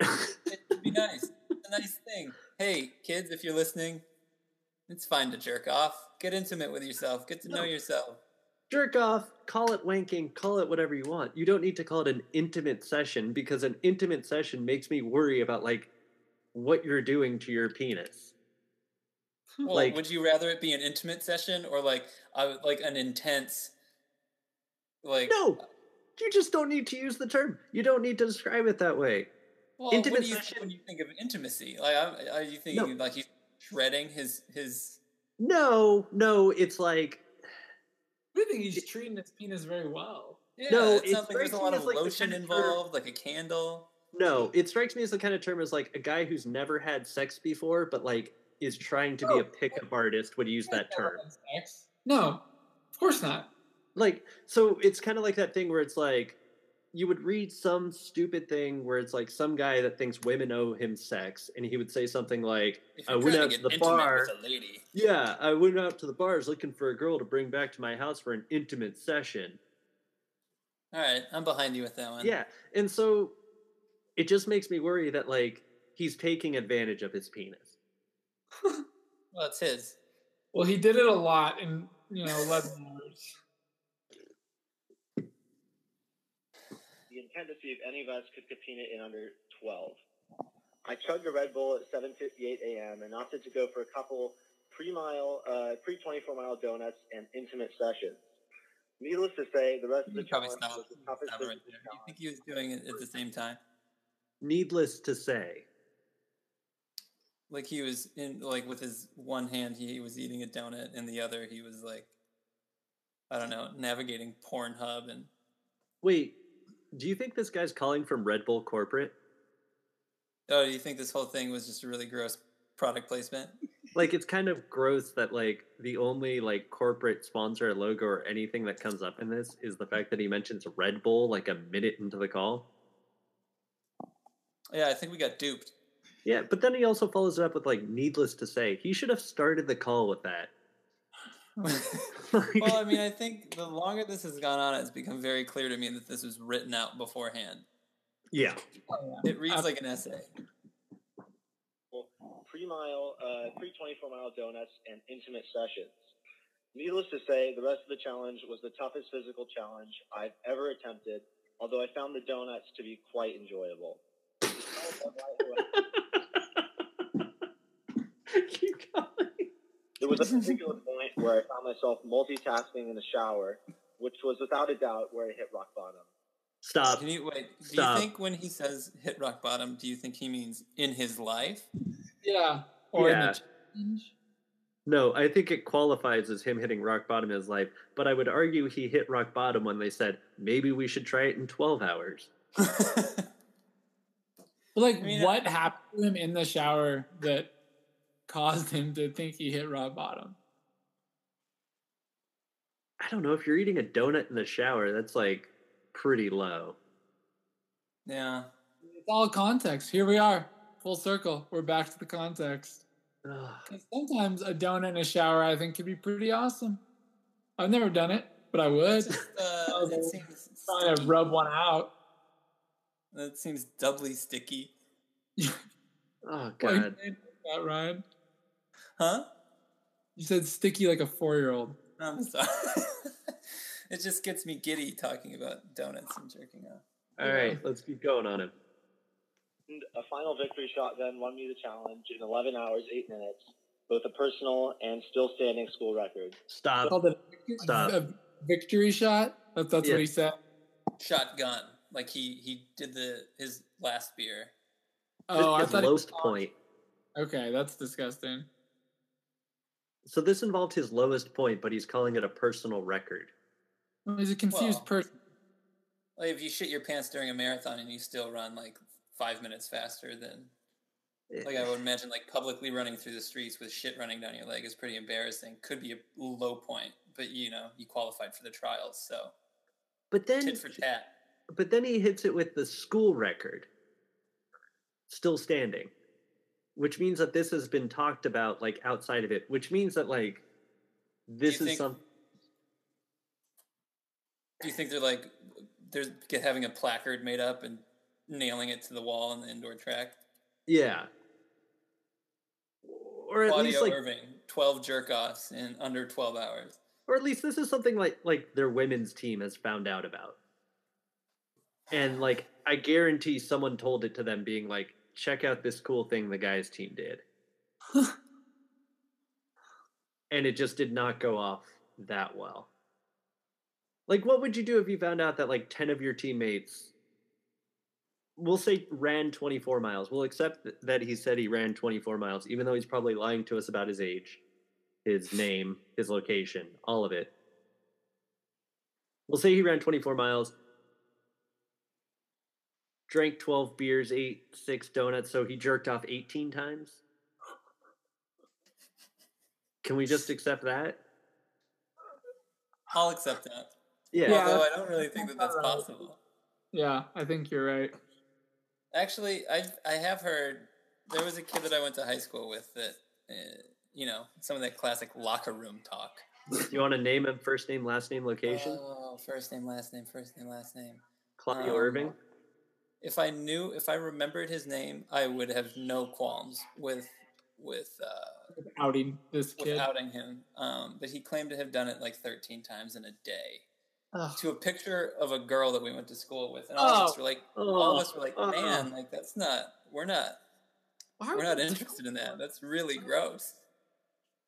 It'd be nice. It's a nice thing. Hey, kids, if you're listening, it's fine to jerk off. Get intimate with yourself. Get to know yourself. jerk off, call it wanking, call it whatever you want. You don't need to call it an intimate session because an intimate session makes me worry about like what you're doing to your penis. Well, Like- would you rather it be an intimate session or like uh, like an intense, like No, you just don't need to use the term. You don't need to describe it that way. Well, intimate what do you session- when you think of intimacy? Like, I'm- are you thinking like he's shredding his his? No, no, it's like I think he's treating his penis very well. Yeah, No, it it sounds like there's a lot of as, like, lotion kind of term- involved, like a candle. no, it strikes me as the kind of term as like a guy who's never had sex before, but like is trying to be a pickup artist would use that term. No, of course not. like so it's kind of like that thing where it's like you would read some stupid thing where it's like some guy that thinks women owe him sex and he would say something like i went out to to the bar with a lady, yeah i went out to the bars looking for a girl to bring back to my house for an intimate session all right, I'm behind you with that one. yeah and so it just makes me worry that like he's taking advantage of his penis well, it's his. Well, he did it a lot in you know 11 hours. The intent to see if any of us could compete in under 12. I chugged a Red Bull at 7:58 a.m. and opted to go for a couple pre-mile, uh, pre-24 mile donuts and intimate sessions. Needless to say, the rest of the could probably challenge stop, was the toughest right. You think he was doing it at the same time? needless to say Like he was in, like with his one hand, he was eating a donut, and the other, he was like, I don't know, navigating Pornhub and wait do you think this guy's calling from red bull corporate Oh, do you think this whole thing was just a really gross product placement? like it's kind of gross that like the only like corporate sponsor logo or anything that comes up in this is the fact that he mentions Red Bull like a minute into the call. Yeah, I think we got duped. Yeah, but then he also follows it up with like needless to say. He should have started the call with that. well, I mean, I think the longer this has gone on, it's become very clear to me that this was written out beforehand. Yeah. It reads like an essay. pre-mile, uh, pre-24 mile donuts and intimate sessions. Needless to say, the rest of the challenge was the toughest physical challenge I've ever attempted, although I found the donuts to be quite enjoyable. There was a particular point where I found myself multitasking in the shower, which was without a doubt where I hit rock bottom. Stop. Can you wait? Do Stop. you think when he says hit rock bottom, do you think he means in his life? Yeah. Or in Yeah. the. No, I think it qualifies as him hitting rock bottom in his life, but I would argue he hit rock bottom when they said maybe we should try it in 12 hours. Like, I mean, what happened to him in the shower that caused him to think he hit rock bottom? I don't know if you're eating a donut in the shower, that's like pretty low. Yeah. It's all context. Here we are, full circle. We're back to the context. Sometimes a donut in a shower, I think, could be pretty awesome. I've never done it, but I would. Just, uh, it seems Trying to rub one out. that seems doubly sticky. Oh god. you that, Ryan? Huh? You said sticky like a four-year-old. I'm sorry. it just gets me giddy talking about donuts and jerking off. All right, let's keep going on him. A final victory shot then won me the challenge in 11 hours, 8 minutes, both a personal and still standing school record. Stop. Called it a, Stop. a victory shot. That's, that's Yeah. what he said. Shotgun, Like he he did the his last beer. Oh, I his thought. he- lowest point. Okay, that's disgusting. So this involved his lowest point, but he's calling it a personal record. He's a confused Well, person. Like if you shit your pants during a marathon and you still run like five minutes faster than eh. like I would imagine like publicly running through the streets with shit running down your leg is pretty embarrassing. Could be a low point, but you know, you qualified for the trials, so But then, tit for tat. but then he hits it with the school record, still standing, which means that this has been talked about like outside of it. Which means that like this is think- some. Do you think they're like they're having a placard made up and nailing it to the wall in the indoor track? Yeah. Or at Claudio least like, Irving, twelve jerk offs in under twelve hours. or at least this is something like like their women's team has found out about. And like I guarantee someone told it to them being like, check out this cool thing the guys team did. and it just did not go off that well. Like what would you do if you found out that like 10 of your teammates we'll say ran 24 miles. We'll accept that he said he ran 24 miles even though he's probably lying to us about his age, his name, his location, all of it. We'll say he ran 24 miles, drank 12 beers, ate six donuts, so he jerked off 18 times. Can we just accept that? I'll accept that. Yeah. Yeah. Although I don't really think that that's possible. Yeah, I think you're right. Actually, I I have heard there was a kid that I went to high school with that uh, you know some of that classic locker room talk. You want to name him first name, last name, location? Oh, first name, last name, first name, last name. Claudio um, Irving? If I knew, if I remembered his name, I would have no qualms with with uh, Outing this with kid. outing him. Um, but he claimed to have done it like 13 times in a day. Ugh. To a picture of a girl that we went to school with, and all of us Oh. were like, Oh, all of us were like, oh. man, like that's not, we're not, Why we're not would- interested in that. That's really gross.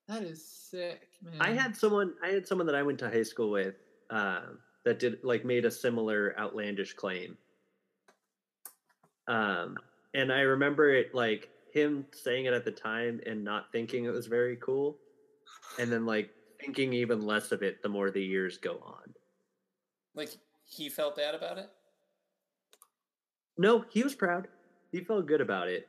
That is sick, man. I had someone I had someone that I went to high school with um, that did like made a similar outlandish claim. Um, and I remember it like him saying it at the time and not thinking it was very cool, and then like thinking even less of it the more the years go on. Like he felt bad about it. No, he was proud. He felt good about it.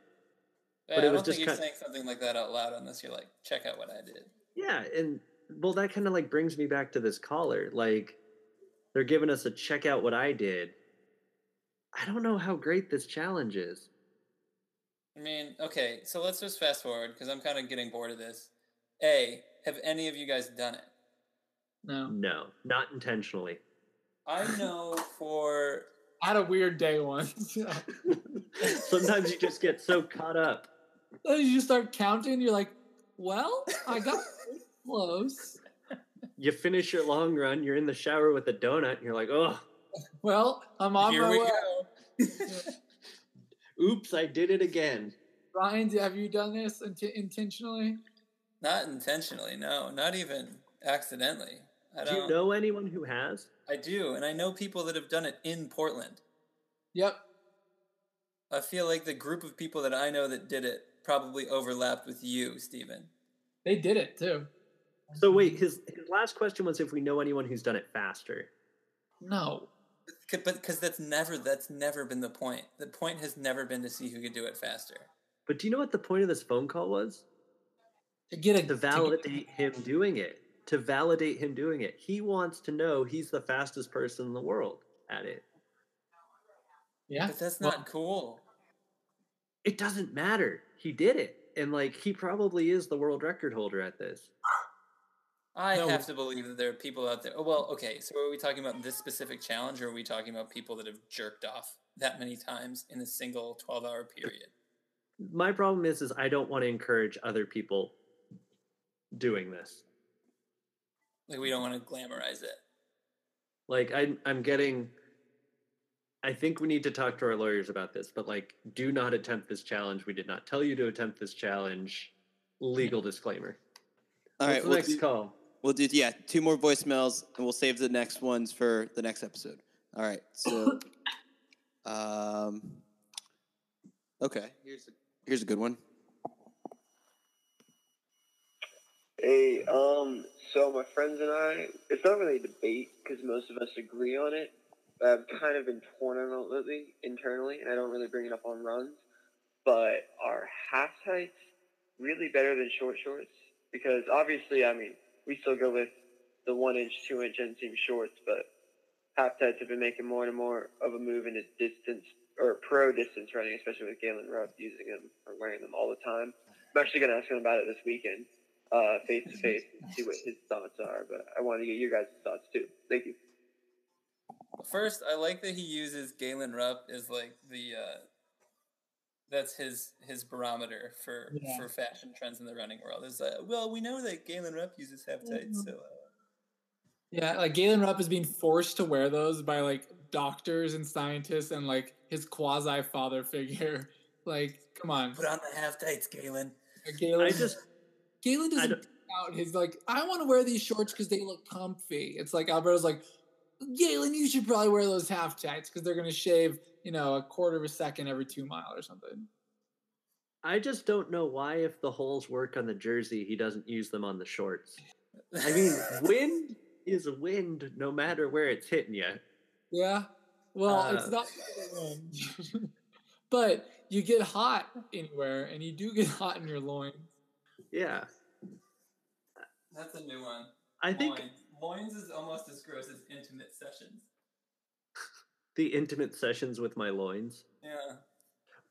Yeah, But it I was don't just think you're kind- saying something like that out loud unless you're like, check out what I did. Yeah, and well, that kind of like brings me back to this caller. Like, they're giving us a check out what I did. I don't know how great this challenge is. I mean, okay, so let's just fast forward because I'm kind of getting bored of this. A, have any of you guys done it? no. No, not intentionally. I know for I had a weird day once. Sometimes you just get so caught up. You just start counting. You're like, well, I got close. You finish your long run, you're in the shower with a donut, and you're like, oh, Well, I'm on here my we way. go. oops, I did it again. Ryan, have you done this int- intentionally? Not intentionally, no, not even accidentally. I Do don't. you know anyone who has? I do, and I know people that have done it in Portland. Yep. I feel like the group of people that I know that did it probably overlapped with you, Stephen. They did it too. So wait, his his last question was if we know anyone who's done it faster. No. C- But because that's never that's never been the point. The point has never been to see who could do it faster. But do you know what the point of this phone call was? To get a to validate him doing it. To validate him doing it. He wants to know he's the fastest person in the world at it. Yeah. But that's Well- not cool. It doesn't matter. He did it. And like he probably is the world record holder at this. I No. have to believe that there are people out there. Oh, well, okay. So are we talking about this specific challenge, or are we talking about people that have jerked off that many times in a single twelve-hour period? My problem is is I don't want to encourage other people doing this. Like we don't want to glamorize it. Like I I'm getting I think we need to talk to our lawyers about this, but like do not attempt this challenge. We did not tell you to attempt this challenge. Legal disclaimer. All What's right, the we'll next do, call? We'll do yeah, two more voicemails, and we'll save the next ones for the next episode. All right, so Um, okay, here's a, here's a good one. Hey, um, so my friends and I, it's not really a debate because most of us agree on it. But I've kind of been torn on it lately internally, and I don't really bring it up on runs. But are half tights really better than short shorts? Because obviously, I mean, we still go with the one inch, two inch inseam shorts, but half tights have been making more and more of a move into distance or pro distance running, especially with Galen Rupp using them or wearing them all the time. I'm actually going to ask him about it this weekend, face to face, and see what his thoughts are. But I want to get your guys' thoughts too. Thank you. First, I like that he uses Galen Rupp as like the uh, that's his his barometer for Yeah. for fashion trends in the running world. Is uh, well, we know that Galen Rupp uses half tights, so uh, Yeah, like Galen Rupp is being forced to wear those by like doctors and scientists and like his quasi father figure. Like, come on, put on the half tights, Galen. Galen. I just Galen doesn't don't- pick out his like. I want to wear these shorts because they look comfy. It's like Alberto's like, Galen, you should probably wear those half tights because they're gonna shave, you know, a quarter of a second every two mile or something. I just don't know why, if the holes work on the jersey, he doesn't use them on the shorts. I mean, wind is wind, no matter where it's hitting you. Yeah. Well, Uh, it's not but you get hot anywhere, and you do get hot in your loins. Yeah, that's a new one. I think Loins. Loins is almost as gross as intimate sessions. the intimate sessions with my loins. Yeah.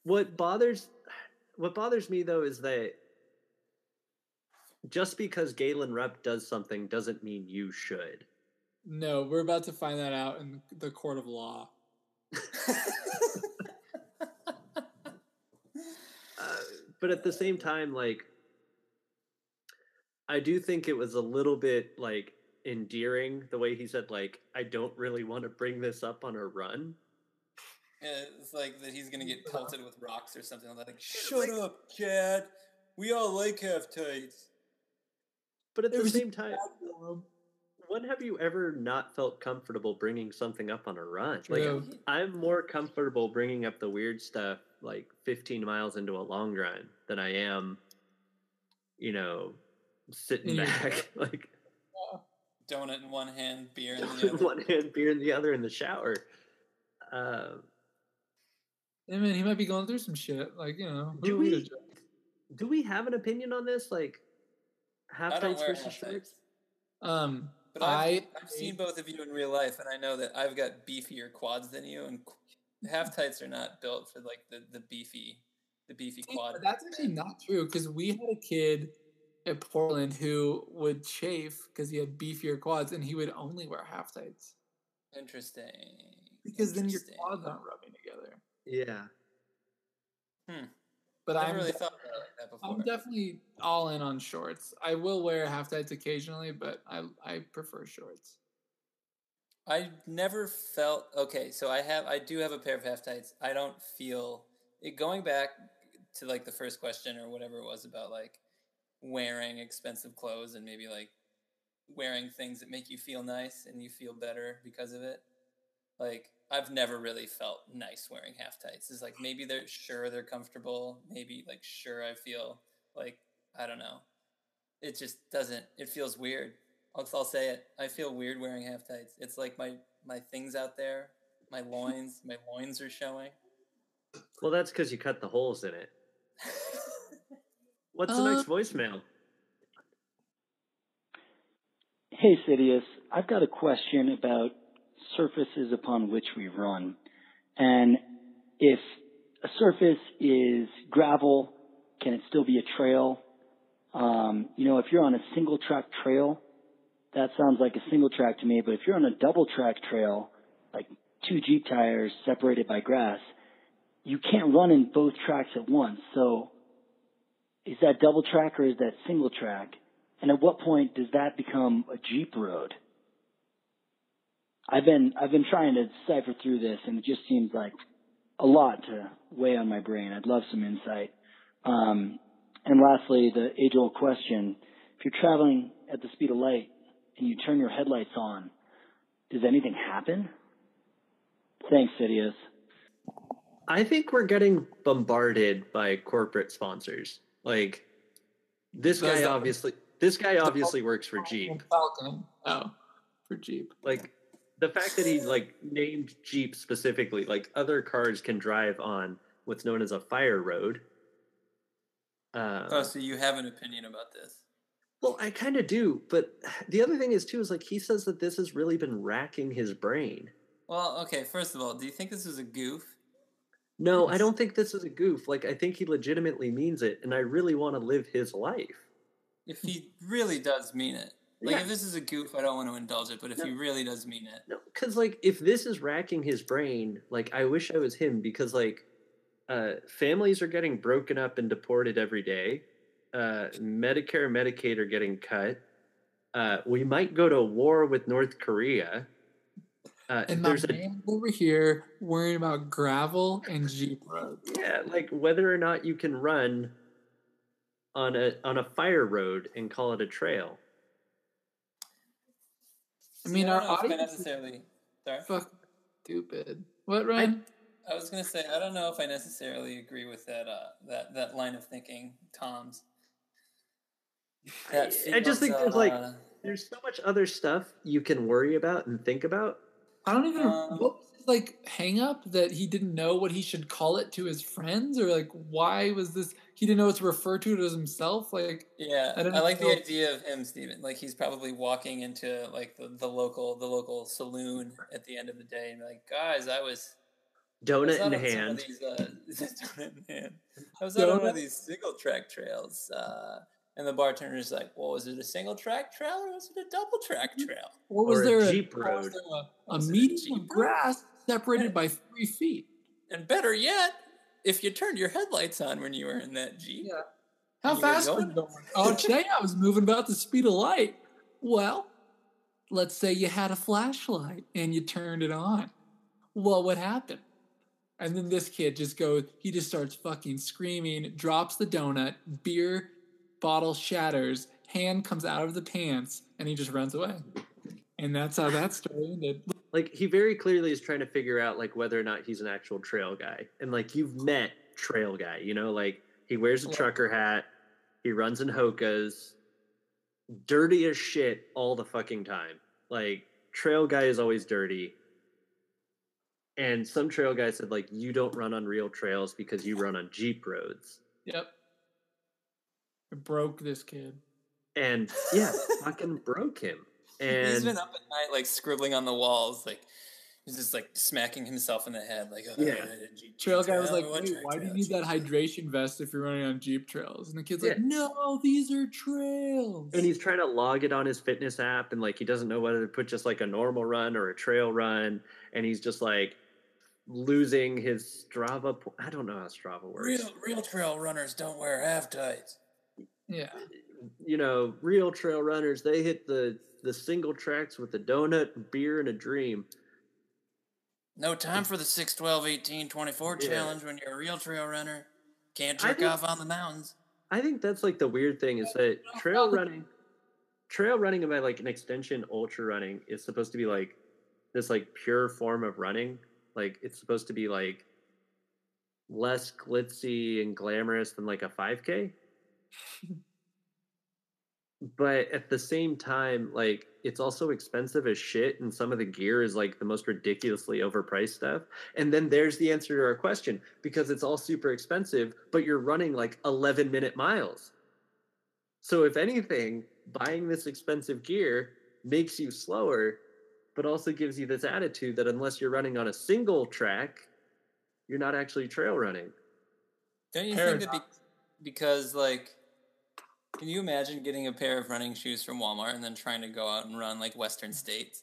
What bothers what bothers me though is that just because Galen Rupp does something doesn't mean you should. No, we're about to find that out in the court of law. Uh, but at the same time, like, I do think it was a little bit like endearing the way he said, like, I don't really want to bring this up on a run. Yeah, it's like that he's gonna get pelted with rocks or something like that. Like, Shut up, Chad. We all like half tights. But at It the same time, when have you ever not felt comfortable bringing something up on a run? True. Like, I'm more comfortable bringing up the weird stuff like 15 miles into a long run than I am, you know, sitting In your- back like Donut in one hand, beer in the other. one hand, beer in the other in the shower. Uh, I mean, he might be going through some shit. Like, you know, Do we we- do we have an opinion on this? Like, half tights versus half shorts? Um, But I've, I I've seen both of you in real life, and I know that I've got beefier quads than you, and qu- half tights are not built for like the, the beefy, the beefy See, quad. that's actually not true because we had a kid at Portland who would chafe because he had beefier quads and he would only wear half tights Interesting. because then your quads aren't rubbing together. Yeah. Hmm. But I'm really thought about like that before. I'm definitely all in on shorts. I will wear half tights occasionally, but I I prefer shorts. I never felt okay. So I have, I do have a pair of half tights. I don't feel it going back to like the first question or whatever it was about like wearing expensive clothes and maybe like wearing things that make you feel nice and you feel better because of it. Like I've never really felt nice wearing half tights. It's like maybe they're sure they're comfortable. Maybe like sure I feel like I don't know. It just doesn't. It feels weird. I'll, I'll say it. I feel weird wearing half tights. It's like my my things out there. My loins. My loins are showing. Well, that's because you cut the holes in it. What's the Uh, next voicemail? Hey, Citius. I've got a question about surfaces upon which we run. And if a surface is gravel, can it still be a trail? Um, you know, if you're on a single track trail, that sounds like a single track to me. But if you're on a double track trail, like two Jeep tires separated by grass, you can't run in both tracks at once. So is that double track or is that single track? And at what point does that become a Jeep road? I've been I've been trying to cipher through this, and it just seems like a lot to weigh on my brain. I'd love some insight. Um, and lastly, the age-old question: If you're traveling at the speed of light and you turn your headlights on, does anything happen? Thanks, Citius. I think we're getting bombarded by corporate sponsors. Like this guy obviously this guy obviously works for Jeep. Falcon. Oh, for Jeep. Like the fact that he like named Jeep specifically, like other cars can drive on what's known as a fire road. Uh, Oh, so you have an opinion about this? well, I kind of do, but the other thing is too is like he says that this has really been racking his brain. Well, okay. First of all, do you think this was a goof? No, I don't think this is a goof. Like I think he legitimately means it, and I really want to live his life. If he really does mean it, like Yeah. if this is a goof, I don't want to indulge it. But if No. he really does mean it, No, because like if this is racking his brain, like I wish I was him because like uh, families are getting broken up and deported every day. Uh, Medicare and Medicaid are getting cut. Uh, we might go to war with North Korea. Uh, And my there's a man over here worrying about gravel and Jeep roads. yeah, like whether or not you can run on a on a fire road and call it a trail. I mean, I our don't know if I audience necessarily. Sorry. fuck stupid. What, Ryan? I was gonna say I don't know if I necessarily agree with that uh, that that line of thinking, Thoms. That I just think feels, there's like uh, there's so much other stuff you can worry about and think about. I don't even. Um, what was his like hang up that he didn't know what he should call it to his friends, or like why was this? He didn't know what to refer to it as himself. Like Yeah, I I, don't like know. the idea of him, Stephen. Like he's probably walking into like the, the local the local saloon at the end of the day and be like, guys, I was I was Donut in on some of hand. These, uh, donut in hand. I was out on one of these single track trails, uh, and the bartender's like, "Well, was it a single track trail or was it a double track mm-hmm. trail?" what was Or a there? Jeep what was road. there a, a Was a median Jeep of road? grass separated by three feet. And better yet, if you turned your headlights on when you were in that jeep, Yeah. How fast were you going? Oh, today I was moving about the speed of light. Well, let's say you had a flashlight and you turned it on. Well, What would happen? And then this kid just goes, he just starts fucking screaming, drops the donut, beer bottle shatters, hand comes out of the pants, and he just runs away. And that's how that story ended. like he very clearly is trying to figure out like whether or not he's an actual trail guy and like you've met trail guy you know like he wears a trucker hat he runs in hokas dirty as shit all the fucking time like trail guy is always dirty and some trail guy said like you don't run on real trails because you run on jeep roads Yep. It broke this kid. and yeah fucking broke him And he's and been up at night like scribbling on the walls, like he's just like smacking himself in the head, like, oh, Yeah. Jeep Trail guy was like, one why do you need that hydration vest if you're running on Jeep trails?" And the kid's like, "No, these are trails." and he's trying to log it on his fitness app and like he doesn't know whether to put just like a normal run or a trail run and he's just like losing his strava po- i don't know how strava works Real real trail runners don't wear half tights. Yeah, you know real trail runners they hit the the single tracks with a donut beer and a dream No time for the 6, 12, 18, 24 Yeah. challenge when you're a real trail runner. Can't I jerk think- off on the mountains. i think that's like the weird thing is that trail running trail running about like an extension ultra running is supposed to be like this like pure form of running like it's supposed to be like less glitzy and glamorous than like a 5k but at the same time like it's also expensive as shit and some of the gear is like the most ridiculously overpriced stuff. And then there's the answer to our question because it's all super expensive but you're running like 11 minute miles. So if anything buying this expensive gear makes you slower but also gives you this attitude that unless you're running on a single track you're not actually trail running. Don't you think that be- because like can you imagine getting a pair of running shoes from Walmart and then trying to go out and run like Western states?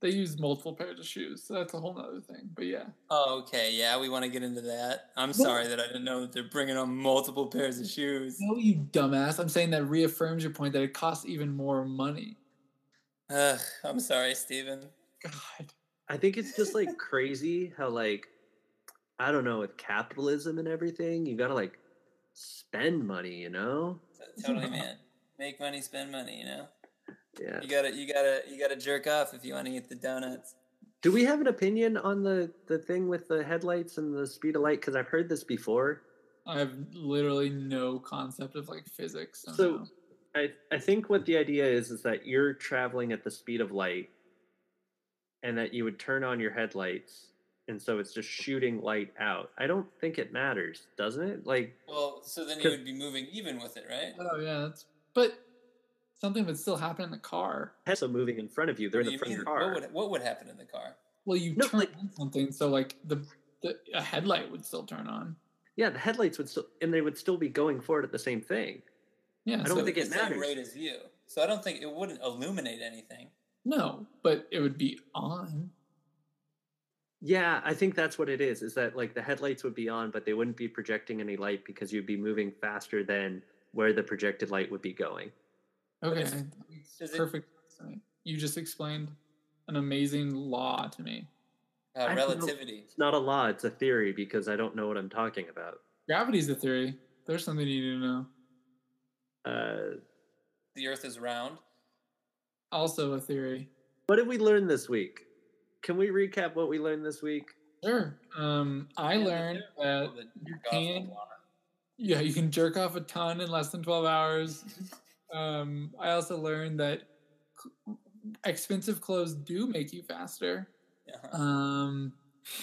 they use multiple pairs of shoes, so that's a whole nother thing. But yeah, Oh, okay, yeah, we want to get into that. I'm sorry that I didn't know that they're bringing on multiple pairs of shoes. no, you dumbass. I'm saying that reaffirms your point that it costs even more money. Ugh, I'm sorry, Stephen. God, I think it's just like crazy how like I don't know with capitalism and everything, you gotta like spend money, you know? Totally, man. Make money, spend money. You know, Yeah. you gotta, you gotta, you gotta jerk off if you want to eat the donuts. Do we have an opinion on the the thing with the headlights and the speed of light? Because I've heard this before. I have literally no concept of like physics. So, So no. I I think what the idea is is that you're traveling at the speed of light, and that you would turn on your headlights, and so it's just shooting light out. I don't think it matters, doesn't it? Like Well, so then you would be moving even with it, right? oh yeah, that's but something would still happen in the car. heads moving in front of you. They're What in the front mean? of your What car. would what would happen in the car? Well, you No, turn like- on something, so like the, the a headlight would still turn on. Yeah, the headlights would still, and they would still be going forward at the same thing. Yeah, I don't so- think the it same matters. rate as you. So I don't think it wouldn't illuminate anything. No, but it would be on. Yeah, I think that's what it is. Is that like the headlights would be on, but they wouldn't be projecting any light because you'd be moving faster than where the projected light would be going. Okay, if- that makes it- perfect. You just explained an amazing law to me. Uh, I don't know. relativity. It's not a law; it's a theory because I don't know what I'm talking about. Gravity's a theory. There's something you need to know. Uh, The Earth is round. Also a theory. what did we learn this week? Can we recap what we learned this week? Sure. Um, I Yeah, learned that you jerk off a can. Yeah, you can jerk off a ton in less than twelve hours. Um, I also learned that c- expensive clothes do make you faster. Yeah. Um,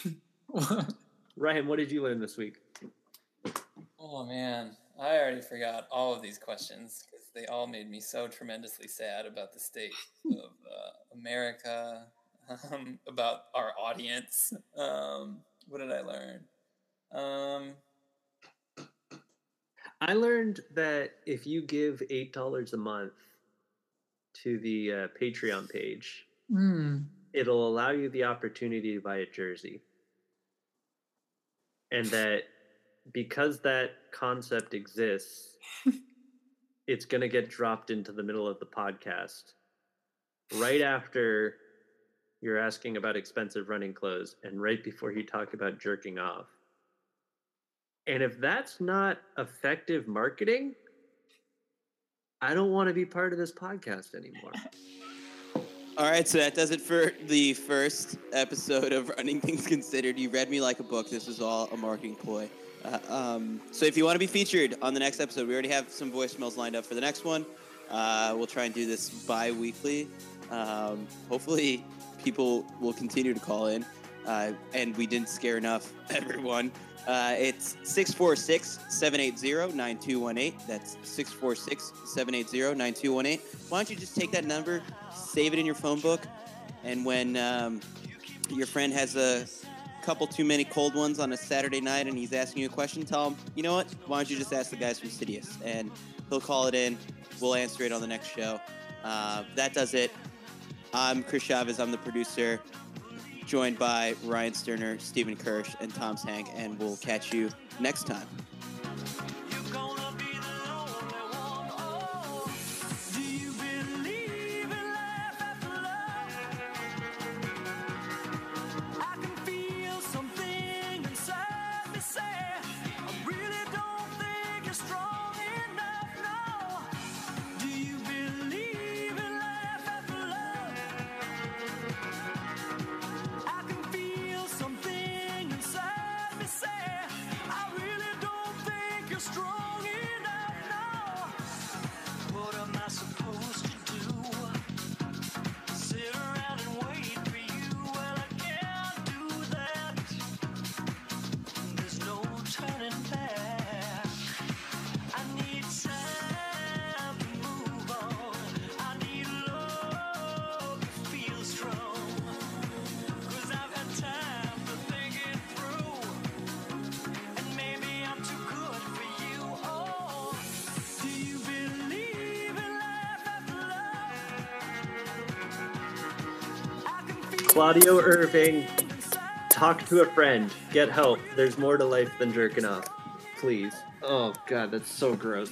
Ryan, what did you learn this week? Oh man, I already forgot all of these questions because they all made me so tremendously sad about the state of uh, America, um, about our audience. Um, what did I learn? Um, I learned that if you give eight dollars a month to the uh, Patreon page, hmm. it'll allow you the opportunity to buy a jersey, and that because that concept exists, it's going to get dropped into the middle of the podcast right after you're asking about expensive running clothes and right before you talk about jerking off. And if that's not effective marketing, I don't want to be part of this podcast anymore. All right, so that does it for the first episode of Running Things Considered. You read me like a book. This was all a marketing ploy. Uh, um, so if you want to be featured on the next episode, we already have some voicemails lined up for the next one. Uh, we'll try and do this bi-weekly. Um, hopefully, people will continue to call in, uh, and we didn't scare enough everyone. Uh, it's 646-780-9218. That's 646-780-9218. Why don't you just take that number, save it in your phone book, and when um, your friend has a couple too many cold ones on a Saturday night and he's asking you a question, tell him, you know what? Why don't you just ask the guys from Citius? And he'll call it in. We'll answer it on the next show. Uh, that does it. I'm Chris Chavez. I'm the producer, joined by Ryan Sterner, Stephen Kersh, and Thoms Heynk, and we'll catch you next time. Claudio Irving, talk to a friend, get help. There's more to life than jerking off. Please. Oh, God, that's so gross.